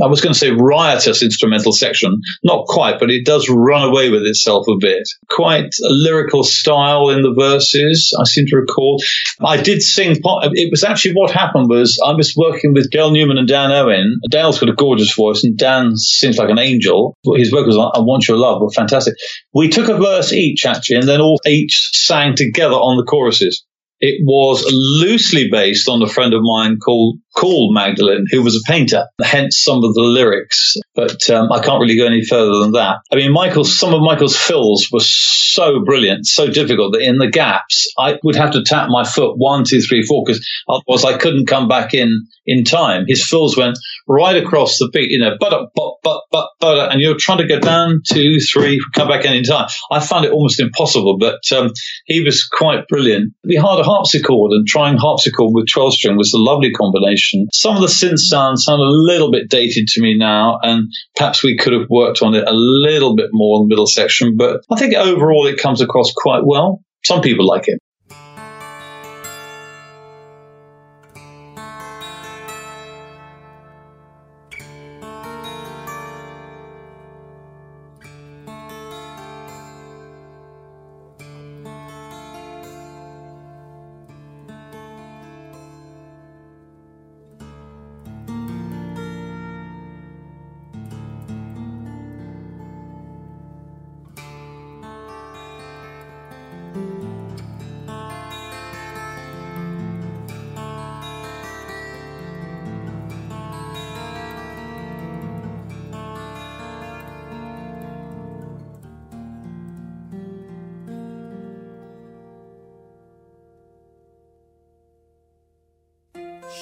I was going to say riotous instrumental section. Not quite, but it does run away with itself a bit. Quite a lyrical style in the verses, I seem to recall. I did sing, it was actually what happened was I was working with Dale Newman and Dan Owen. Dale's got a gorgeous voice and Dan sings like an angel. His vocals on I Want Your Love were fantastic. We took a verse each actually and then all each sang together on the choruses. It was loosely based on a friend of mine called called Magdalene, who was a painter, hence some of the lyrics. But um, I can't really go any further than that. I mean, Michael's some of Michael's fills were so brilliant, so difficult that in the gaps I would have to tap my foot one, two, three, four, because otherwise I couldn't come back in in time. His fills went right across the beat, you know, but but but but but, and you're trying to go down two, three, come back in in time. I found it almost impossible, but um, he was quite brilliant. We had a harpsichord, and trying harpsichord with 12 string was a lovely combination. Some of the synth sounds sound a little bit dated to me now, and perhaps we could have worked on it a little bit more in the middle section, but I think overall it comes across quite well. Some people like it.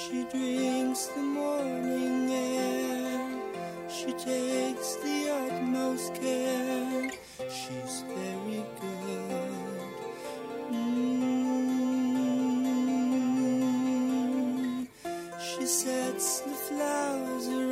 She drinks the morning air. She takes the utmost care. She's very good. Mm. She sets the flowers right.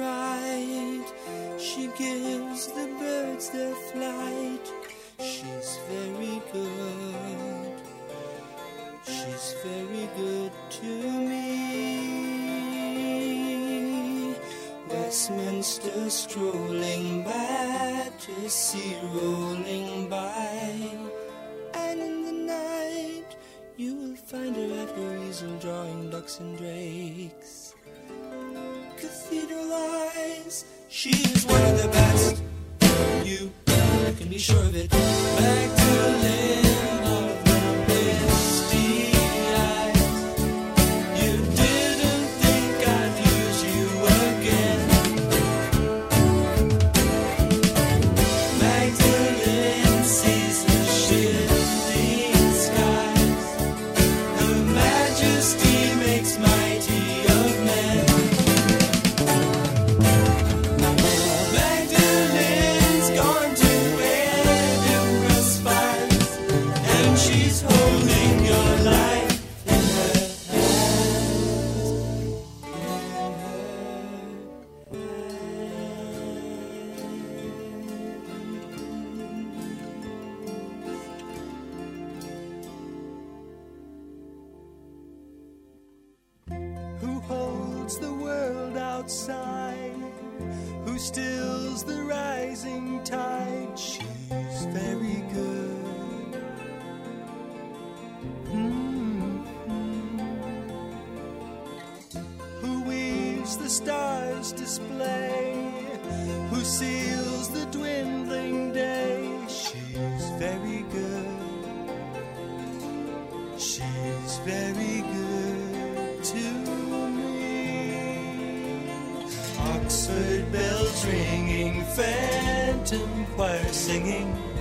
Strolling by to see rolling by. And in the night, you will find her at her easel drawing ducks and drakes. the stars display, who seals the dwindling day. She's very good, she's very good to me. Oxford bells ringing, phantom choir singing.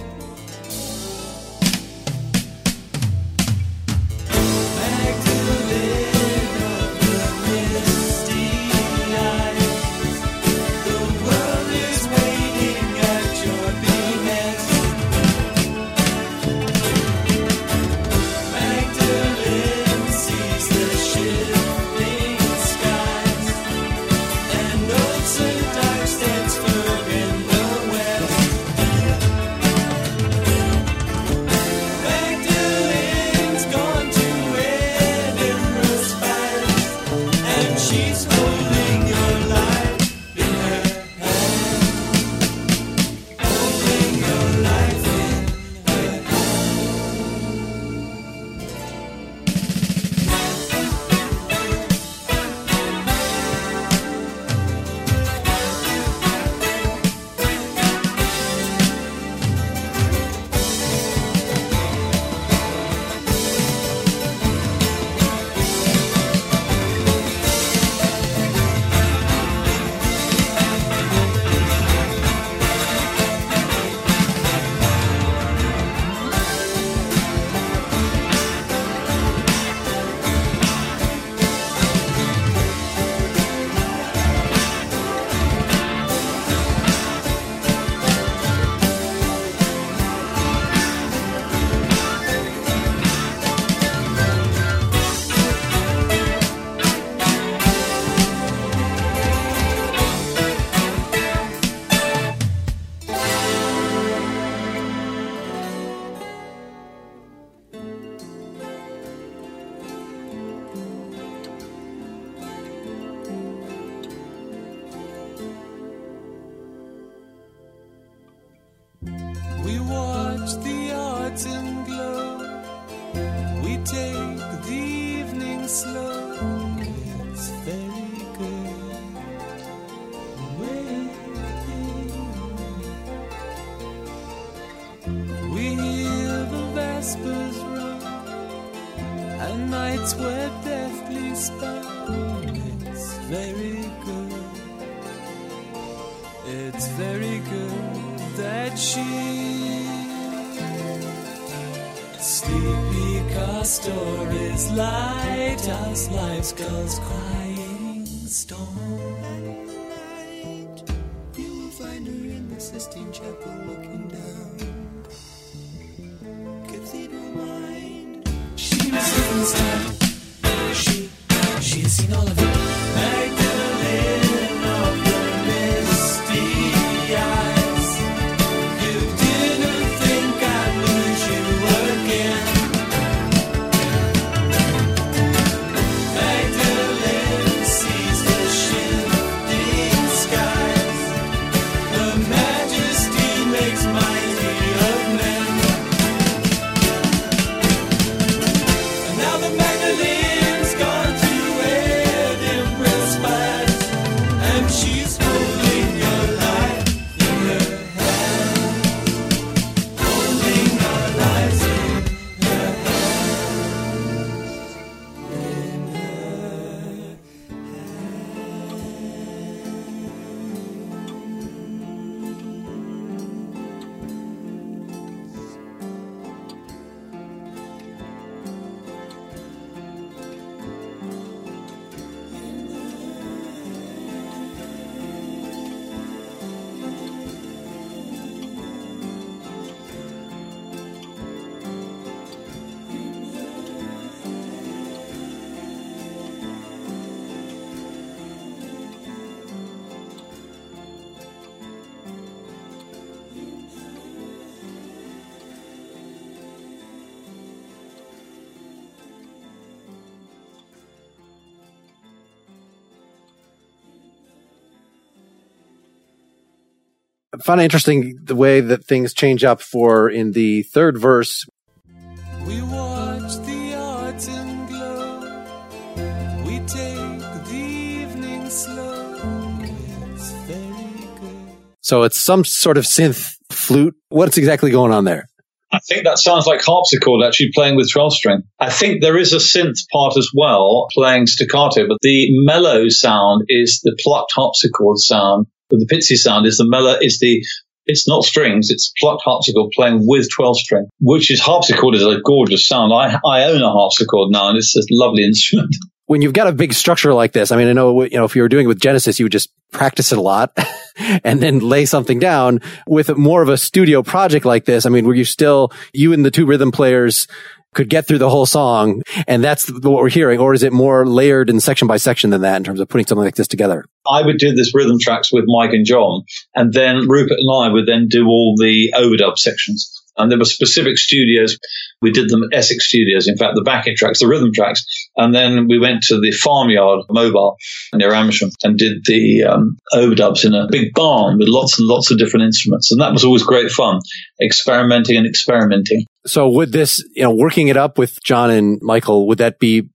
circles I find it interesting the way that things change up for in the third verse. We watch the autumn glow. We take the evening slow. It's very good. So it's some sort of synth flute. What's exactly going on there? I think that sounds like harpsichord actually playing with 12 string. I think there is a synth part as well playing staccato, but the mellow sound is the plucked harpsichord sound. But the pizzi sound is the mellow, is the, it's not strings, it's plucked harpsichord playing with 12 string, which is harpsichord is a gorgeous sound. I, I own a harpsichord now and it's a lovely instrument. (laughs) when you've got a big structure like this, I mean, I know, you know, if you were doing it with Genesis, you would just practice it a lot (laughs) and then lay something down with more of a studio project like this. I mean, were you still, you and the two rhythm players could get through the whole song and that's what we're hearing? Or is it more layered and section by section than that in terms of putting something like this together? I would do this rhythm tracks with Mike and John and then Rupert and I would then do all the overdub sections. And there were specific studios. We did them at Essex Studios. In fact, the backing tracks, the rhythm tracks. And then we went to the farmyard mobile near Amersham and did the um, overdubs in a big barn with lots and lots of different instruments. And that was always great fun, experimenting and experimenting. So would this, you know, working it up with John and Michael, would that be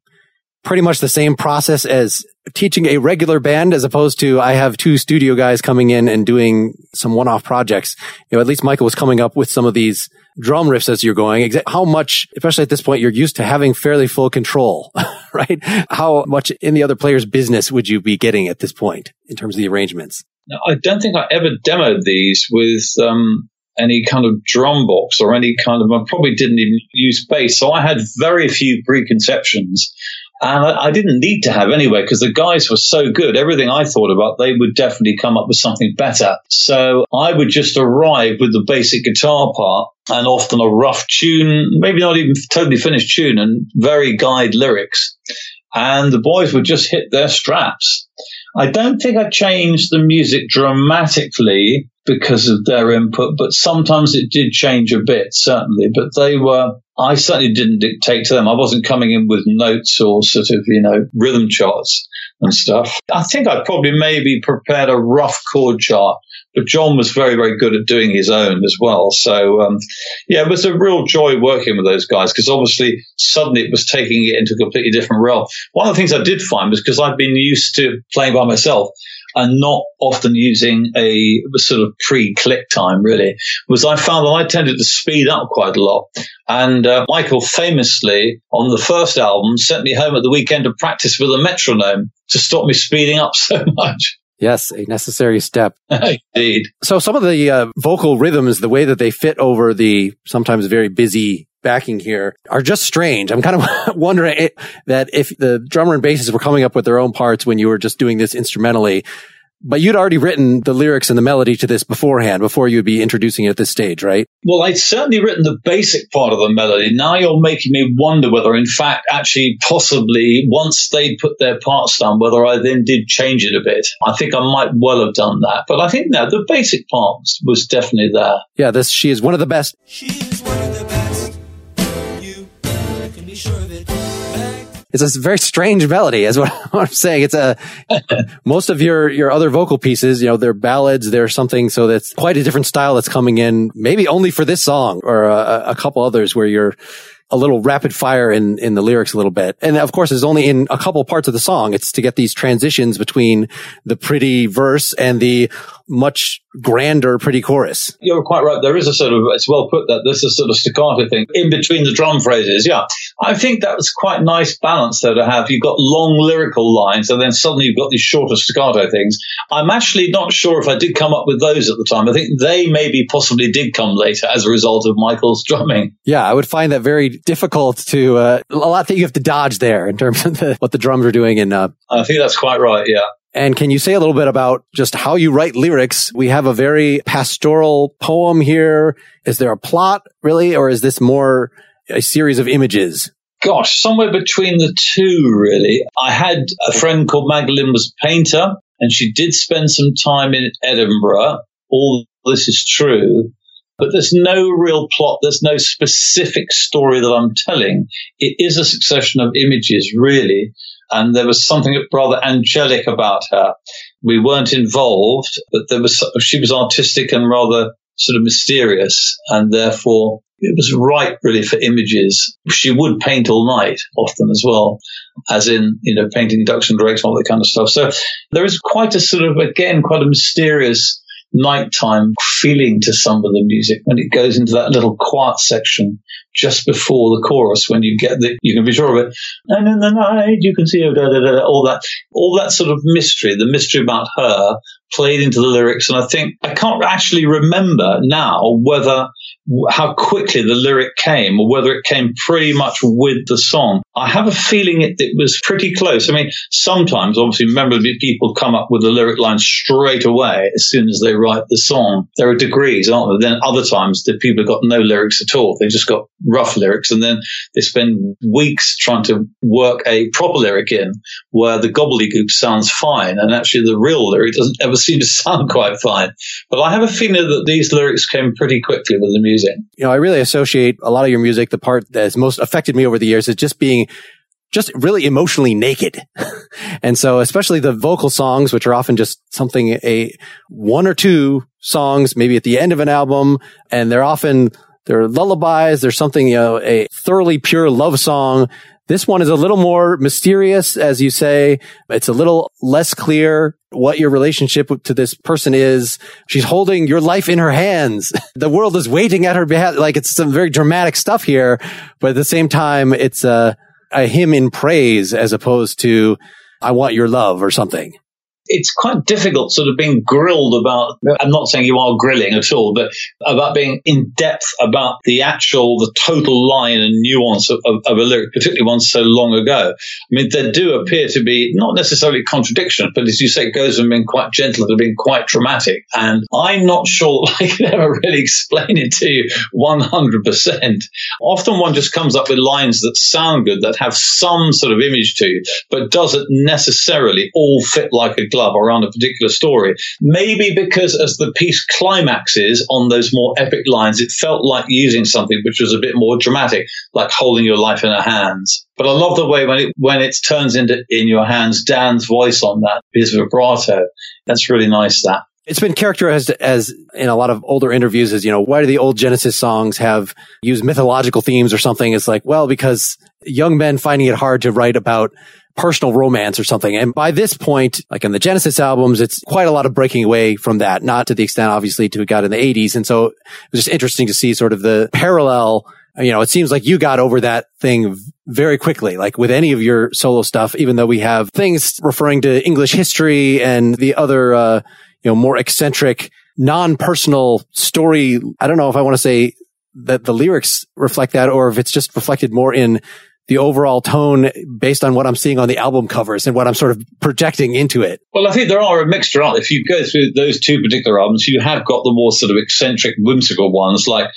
pretty much the same process as teaching a regular band as opposed to I have two studio guys coming in and doing some one-off projects. You know, at least Michael was coming up with some of these drum riffs as you're going. How much, especially at this point, you're used to having fairly full control, (laughs) right? How much in the other player's business would you be getting at this point in terms of the arrangements? Now, I don't think I ever demoed these with um, any kind of drum box or any kind of, I probably didn't even use bass. So I had very few preconceptions. And I, I didn't need to have anyway because the guys were so good. Everything I thought about, they would definitely come up with something better. So I would just arrive with the basic guitar part and often a rough tune, maybe not even totally finished tune and very guide lyrics. And the boys would just hit their straps. I don't think I changed the music dramatically because of their input, but sometimes it did change a bit, certainly. But they were, I certainly didn't dictate to them. I wasn't coming in with notes or sort of, you know, rhythm charts and stuff. I think I probably maybe prepared a rough chord chart, but John was very, very good at doing his own as well. So, um, yeah, it was a real joy working with those guys because obviously suddenly it was taking it into a completely different realm. One of the things I did find was because I'd been used to playing by myself and not often using a sort of pre-click time really was I found that I tended to speed up quite a lot. And uh, Michael famously on the first album sent me home at the weekend to practice with a metronome to stop me speeding up (laughs) so much. Yes, a necessary step. (laughs) Indeed. So some of the uh, vocal rhythms, the way that they fit over the sometimes very busy backing here are just strange. I'm kind of (laughs) wondering it, that if the drummer and bassist were coming up with their own parts when you were just doing this instrumentally, but you'd already written the lyrics and the melody to this beforehand, before you'd be introducing it at this stage, right? Well, I'd certainly written the basic part of the melody. Now you're making me wonder whether, in fact, actually, possibly, once they'd put their parts down, whether I then did change it a bit. I think I might well have done that. But I think no, the basic part was, was definitely there. Yeah, this, she is one of the best. She It's a very strange melody, is what (laughs) I'm saying. It's a, (laughs) most of your, your other vocal pieces, you know, they're ballads, they're something. So that's quite a different style that's coming in, maybe only for this song or a, a couple others where you're a little rapid fire in, in the lyrics a little bit. And of course, it's only in a couple parts of the song. It's to get these transitions between the pretty verse and the much grander pretty chorus. You're quite right. There is a sort of, it's well put that this is sort of staccato thing in between the drum phrases. Yeah. I think that was quite nice balance though to have. You've got long lyrical lines and then suddenly you've got these shorter staccato things. I'm actually not sure if I did come up with those at the time. I think they maybe possibly did come later as a result of Michael's drumming. Yeah, I would find that very difficult to, uh, a lot that you have to dodge there in terms of the, what the drums are doing. And, uh, I think that's quite right. Yeah. And can you say a little bit about just how you write lyrics? We have a very pastoral poem here. Is there a plot really, or is this more a series of images? Gosh, somewhere between the two, really. I had a friend called Magdalene was a painter and she did spend some time in Edinburgh. All this is true, but there's no real plot. There's no specific story that I'm telling. It is a succession of images, really. And there was something rather angelic about her. We weren't involved, but there was, she was artistic and rather sort of mysterious and therefore it was right really for images. She would paint all night often as well, as in, you know, painting drakes and all that kind of stuff. So there is quite a sort of, again, quite a mysterious nighttime feeling to some of the music when it goes into that little quiet section just before the chorus when you get the you can be sure of it. And in the night you can see da, da, da, all that all that sort of mystery the mystery about her played into the lyrics and i think i can't actually remember now whether how quickly the lyric came or whether it came pretty much with the song. I have a feeling it, it was pretty close. I mean, sometimes, obviously, remember people come up with the lyric line straight away as soon as they write the song. There are degrees, aren't there? Then other times the people have got no lyrics at all. They've just got rough lyrics and then they spend weeks trying to work a proper lyric in where the gobbledygook sounds fine and actually the real lyric doesn't ever (laughs) seem to sound quite fine. But I have a feeling that these lyrics came pretty quickly with the music music. You know, I really associate a lot of your music. The part that has most affected me over the years is just being just really emotionally naked. (laughs) and so especially the vocal songs, which are often just something, a one or two songs, maybe at the end of an album. And they're often, they're lullabies. There's something, you know, a thoroughly pure love song. This one is a little more mysterious, as you say. It's a little less clear what your relationship to this person is. She's holding your life in her hands. (laughs) The world is waiting at her behalf. Like it's some very dramatic stuff here, but at the same time, it's a, a hymn in praise as opposed to, I want your love or something it's quite difficult sort of being grilled about, I'm not saying you are grilling at all, but about being in depth about the actual, the total line and nuance of, of, of, a lyric, particularly one so long ago. I mean, there do appear to be not necessarily contradictions, but as you say, it goes from being quite gentle to being quite dramatic. And I'm not sure (laughs) I can ever really explain it to you 100%. Often one just comes up with lines that sound good, that have some sort of image to, you, but doesn't necessarily all fit like a glove around a particular story. Maybe because as the piece climaxes on those more epic lines, it felt like using something which was a bit more dramatic, like holding your life in her hands. But I love the way when it when it turns into in your hands, Dan's voice on that, his vibrato. That's really nice. That it's been characterized as in a lot of older interviews as, you know, why do the old Genesis songs have used mythological themes or something? It's like, well, because young men finding it hard to write about personal romance or something. And by this point, like in the Genesis albums, it's quite a lot of breaking away from that, not to the extent, obviously, to it got in the 80s. And so it was just interesting to see sort of the parallel. You know, it seems like you got over that thing very quickly, like with any of your solo stuff, even though we have things referring to English history and the other, uh, you know, more eccentric, non-personal story. I don't know if I want to say that the lyrics reflect that or if it's just reflected more in the overall tone based on what I'm seeing on the album covers and what I'm sort of projecting into it? Well, I think there are a mixture. If you go through those two particular albums, you have got the more sort of eccentric, whimsical ones like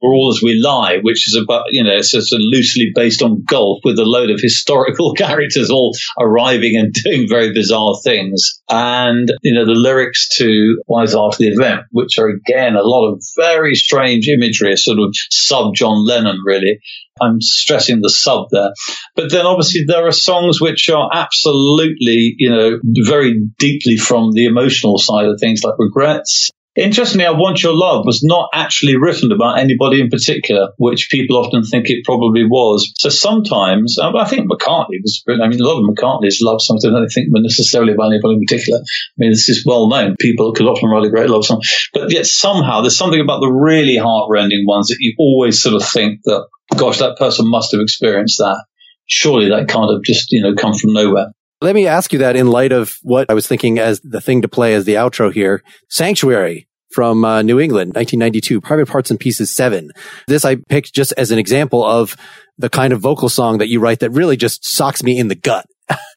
for All As We Lie, which is about, you know, sort of loosely based on golf with a load of (laughs) historical characters all arriving and doing very bizarre things. And, you know, the lyrics to Wise After the Event, which are again a lot of very strange imagery, sort of sub John Lennon, really. I'm stressing the sub there. But then obviously there are songs which are absolutely, you know, very deeply from the emotional side of things like Regrets Interestingly, I Want Your Love was not actually written about anybody in particular, which people often think it probably was. So sometimes, uh, I think McCartney was, I mean, a lot of McCartney's love songs I don't think necessarily about anybody in particular. I mean, this is well known. People could often write a great love song. But yet somehow there's something about the really heartrending ones that you always sort of think that, gosh, that person must have experienced that. Surely that can't have just, you know, come from nowhere. Let me ask you that in light of what I was thinking as the thing to play as the outro here. Sanctuary from uh, New England, 1992, Private Parts and Pieces 7. This I picked just as an example of the kind of vocal song that you write that really just socks me in the gut.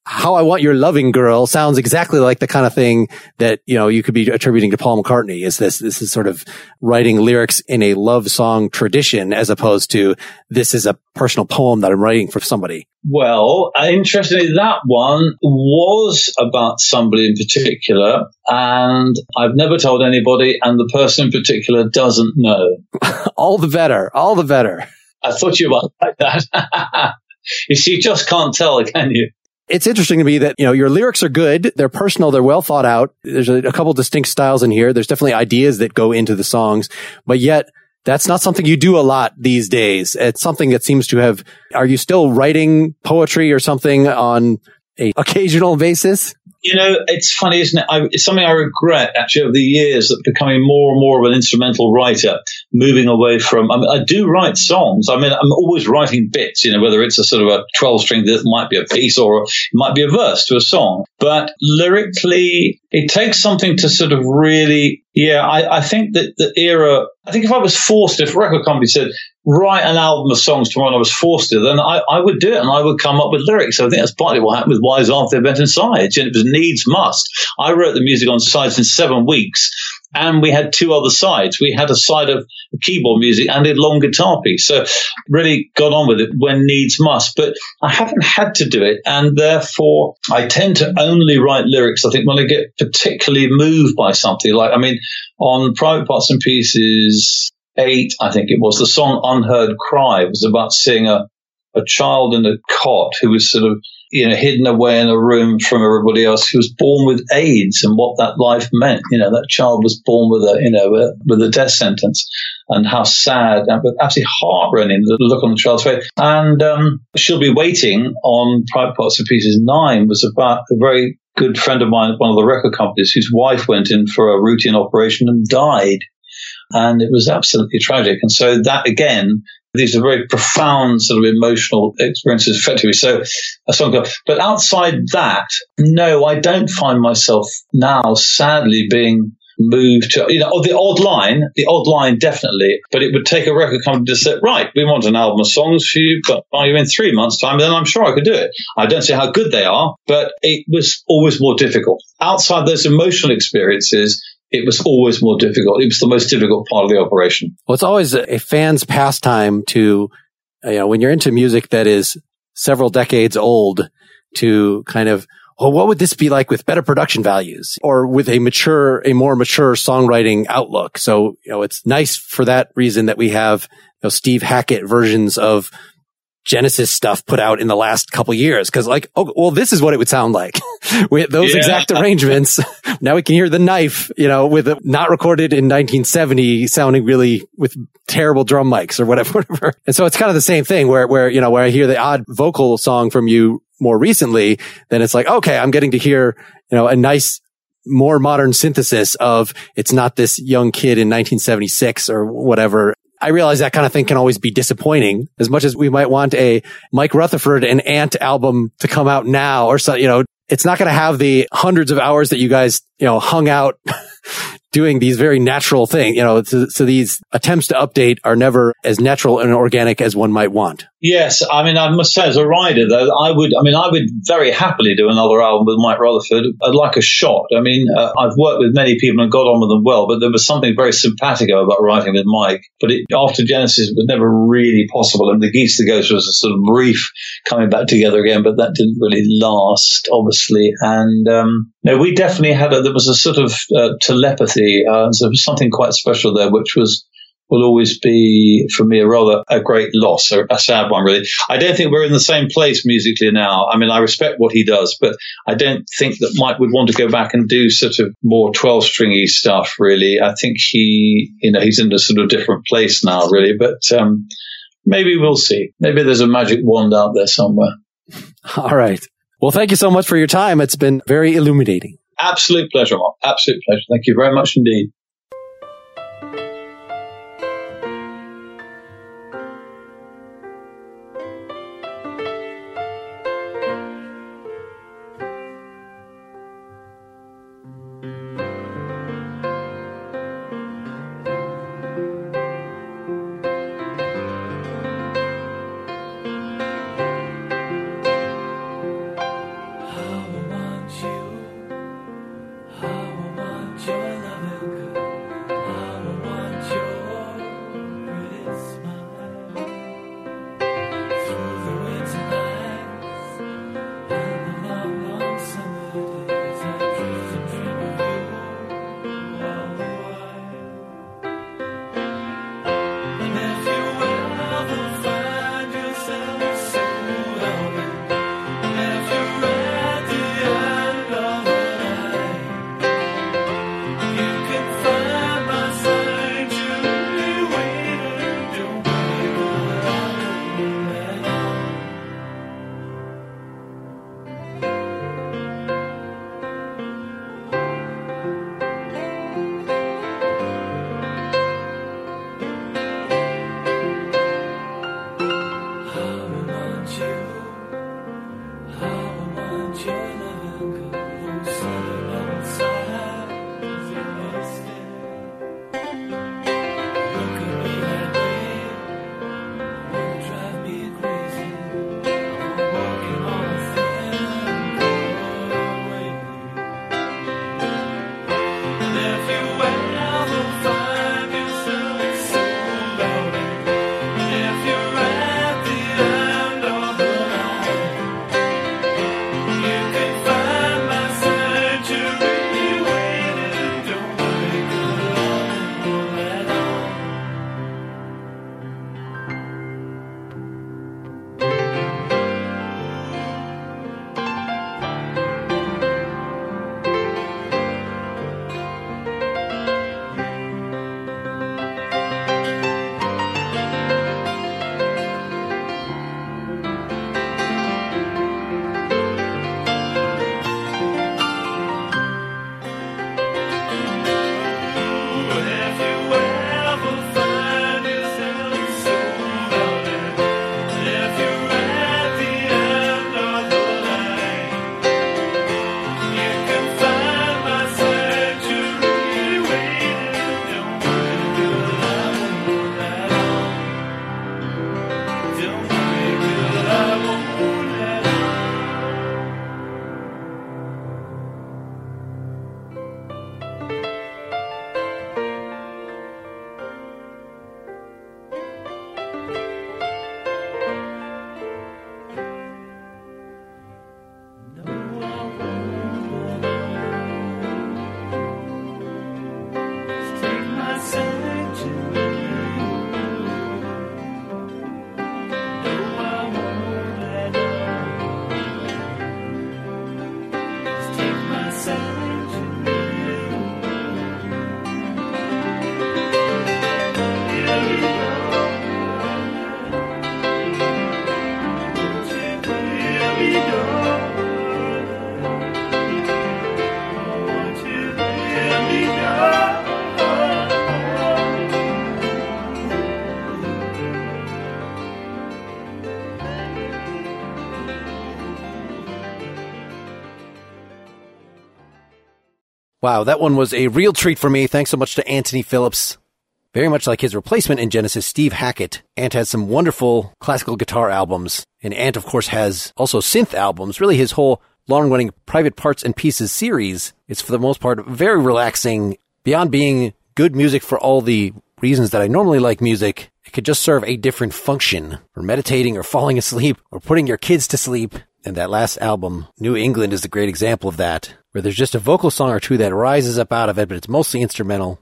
How I Want Your Loving Girl sounds exactly like the kind of thing that, you know, you could be attributing to Paul McCartney is this, this is sort of writing lyrics in a love song tradition as opposed to this is a personal poem that I'm writing for somebody. Well, uh, interestingly, that one was about somebody in particular, and I've never told anybody, and the person in particular doesn't know. (laughs) all the better. All the better. I thought you might like that. (laughs) you see, you just can't tell, can you? It's interesting to me that, you know, your lyrics are good. They're personal. They're well thought out. There's a, a couple distinct styles in here. There's definitely ideas that go into the songs, but yet that's not something you do a lot these days. It's something that seems to have, are you still writing poetry or something on a (laughs) occasional basis? You know, it's funny, isn't it? I, it's something I regret actually over the years that becoming more and more of an instrumental writer, moving away from. I, mean, I do write songs. I mean, I'm always writing bits. You know, whether it's a sort of a 12 string that might be a piece or it might be a verse to a song. But lyrically, it takes something to sort of really. Yeah, I, I think that the era. I think if I was forced, if record company said, write an album of songs to when I was forced to, then I, I would do it and I would come up with lyrics. So I think that's partly what happened with Wise After Event and Sides. And it was needs must. I wrote the music on sides in seven weeks and we had two other sides. We had a side of keyboard music and a long guitar piece. So really got on with it when needs must. But I haven't had to do it, and therefore I tend to only write lyrics. I think when I get particularly moved by something, like I mean, on Private Parts and Pieces eight, I think it was, the song Unheard Cry was about seeing a, a child in a cot who was sort of, you know, hidden away in a room from everybody else who was born with AIDS and what that life meant. You know, that child was born with a, you know, a, with a death sentence and how sad and absolutely heartrending the look on the child's face. And um, she'll be waiting on Private Parts and Pieces nine was about a very good friend of mine at one of the record companies whose wife went in for a routine operation and died and it was absolutely tragic. And so that again, these are very profound sort of emotional experiences effectively. So a song, but outside that, no, I don't find myself now sadly being moved to, you know, oh, the odd line, the odd line definitely, but it would take a record company to say, right, we want an album of songs for you, but are you in three months time? Then I'm sure I could do it. I don't see how good they are, but it was always more difficult. Outside those emotional experiences, it was always more difficult. It was the most difficult part of the operation. Well, it's always a fan's pastime to, uh, you know, when you're into music that is several decades old to kind of, well, what would this be like with better production values or with a mature, a more mature songwriting outlook? So, you know, it's nice for that reason that we have, you know, Steve Hackett versions of Genesis stuff put out in the last couple years. Cause like, oh, well, this is what it would sound like (laughs) with those yeah. exact arrangements. (laughs) now we can hear the knife, you know, with it not recorded in 1970 sounding really with terrible drum mics or whatever, (laughs) whatever. And so it's kind of the same thing where, where, you know, where I hear the odd vocal song from you more recently, then it's like, okay, I'm getting to hear, you know, a nice, more modern synthesis of it's not this young kid in 1976 or whatever I realize that kind of thing can always be disappointing as much as we might want a Mike Rutherford and Ant album to come out now or so, you know, it's not going to have the hundreds of hours that you guys, you know, hung out (laughs) doing these very natural things. You know, so, so, these attempts to update are never as natural and organic as one might want. Yes, I mean, I must say, as a writer, though, I would, I mean, I would very happily do another album with Mike Rutherford. I'd like a shot. I mean, uh, I've worked with many people and got on with them well, but there was something very simpatico about writing with Mike. But it, after Genesis, it was never really possible. And the Geese the Ghost was a sort of brief coming back together again, but that didn't really last, obviously. And um, no, we definitely had a, there was a sort of uh, telepathy. Uh, there was something quite special there, which was will always be for me a rather a great loss, a, a sad one really. I don't think we're in the same place musically now. I mean, I respect what he does, but I don't think that Mike would want to go back and do sort of more 12 stringy stuff really. I think he, you know, he's in a sort of different place now really, but, um, maybe we'll see. Maybe there's a magic wand out there somewhere. (laughs) All right. Well, thank you so much for your time. It's been very illuminating. Absolute pleasure, Mark. Absolute pleasure. Thank you very much indeed. Wow, that one was a real treat for me. Thanks so much to Anthony Phillips. Very much like his replacement in Genesis, Steve Hackett. Ant has some wonderful classical guitar albums. And Ant, of course, has also synth albums. Really, his whole long running Private Parts and Pieces series is, for the most part, very relaxing. Beyond being good music for all the reasons that I normally like music, it could just serve a different function for meditating or falling asleep or putting your kids to sleep. And that last album, New England, is a great example of that where there's just a vocal song or two that rises up out of it, but it's mostly instrumental.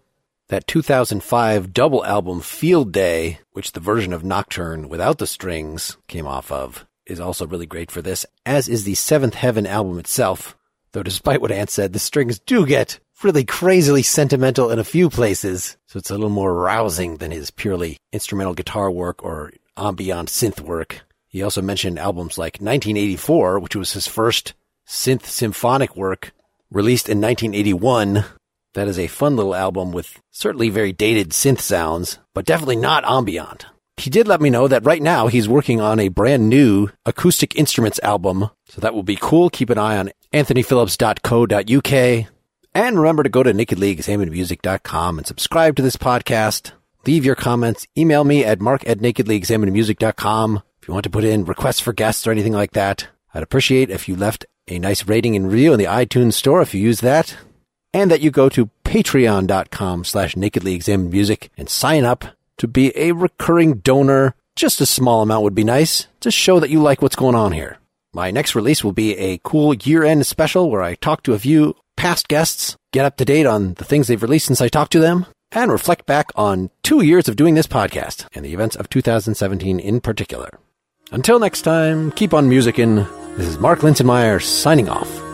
That 2005 double album Field Day, which the version of Nocturne without the strings came off of, is also really great for this, as is the Seventh Heaven album itself. Though despite what Ant said, the strings do get really crazily sentimental in a few places, so it's a little more rousing than his purely instrumental guitar work or ambient synth work. He also mentioned albums like 1984, which was his first synth symphonic work, released in 1981. That is a fun little album with certainly very dated synth sounds, but definitely not ambient. He did let me know that right now he's working on a brand new acoustic instruments album, so that will be cool. Keep an eye on anthonyphillips.co.uk. And remember to go to nakedlyexaminedmusic.com and subscribe to this podcast. Leave your comments. Email me at mark at nakedlyexaminedmusic.com if you want to put in requests for guests or anything like that. I'd appreciate if you left a nice rating and review in the iTunes store if you use that, and that you go to patreon.com slash nakedly and sign up to be a recurring donor. Just a small amount would be nice to show that you like what's going on here. My next release will be a cool year end special where I talk to a few past guests, get up to date on the things they've released since I talked to them, and reflect back on two years of doing this podcast and the events of 2017 in particular. Until next time, keep on musicking. This is Mark Linsenmayer signing off.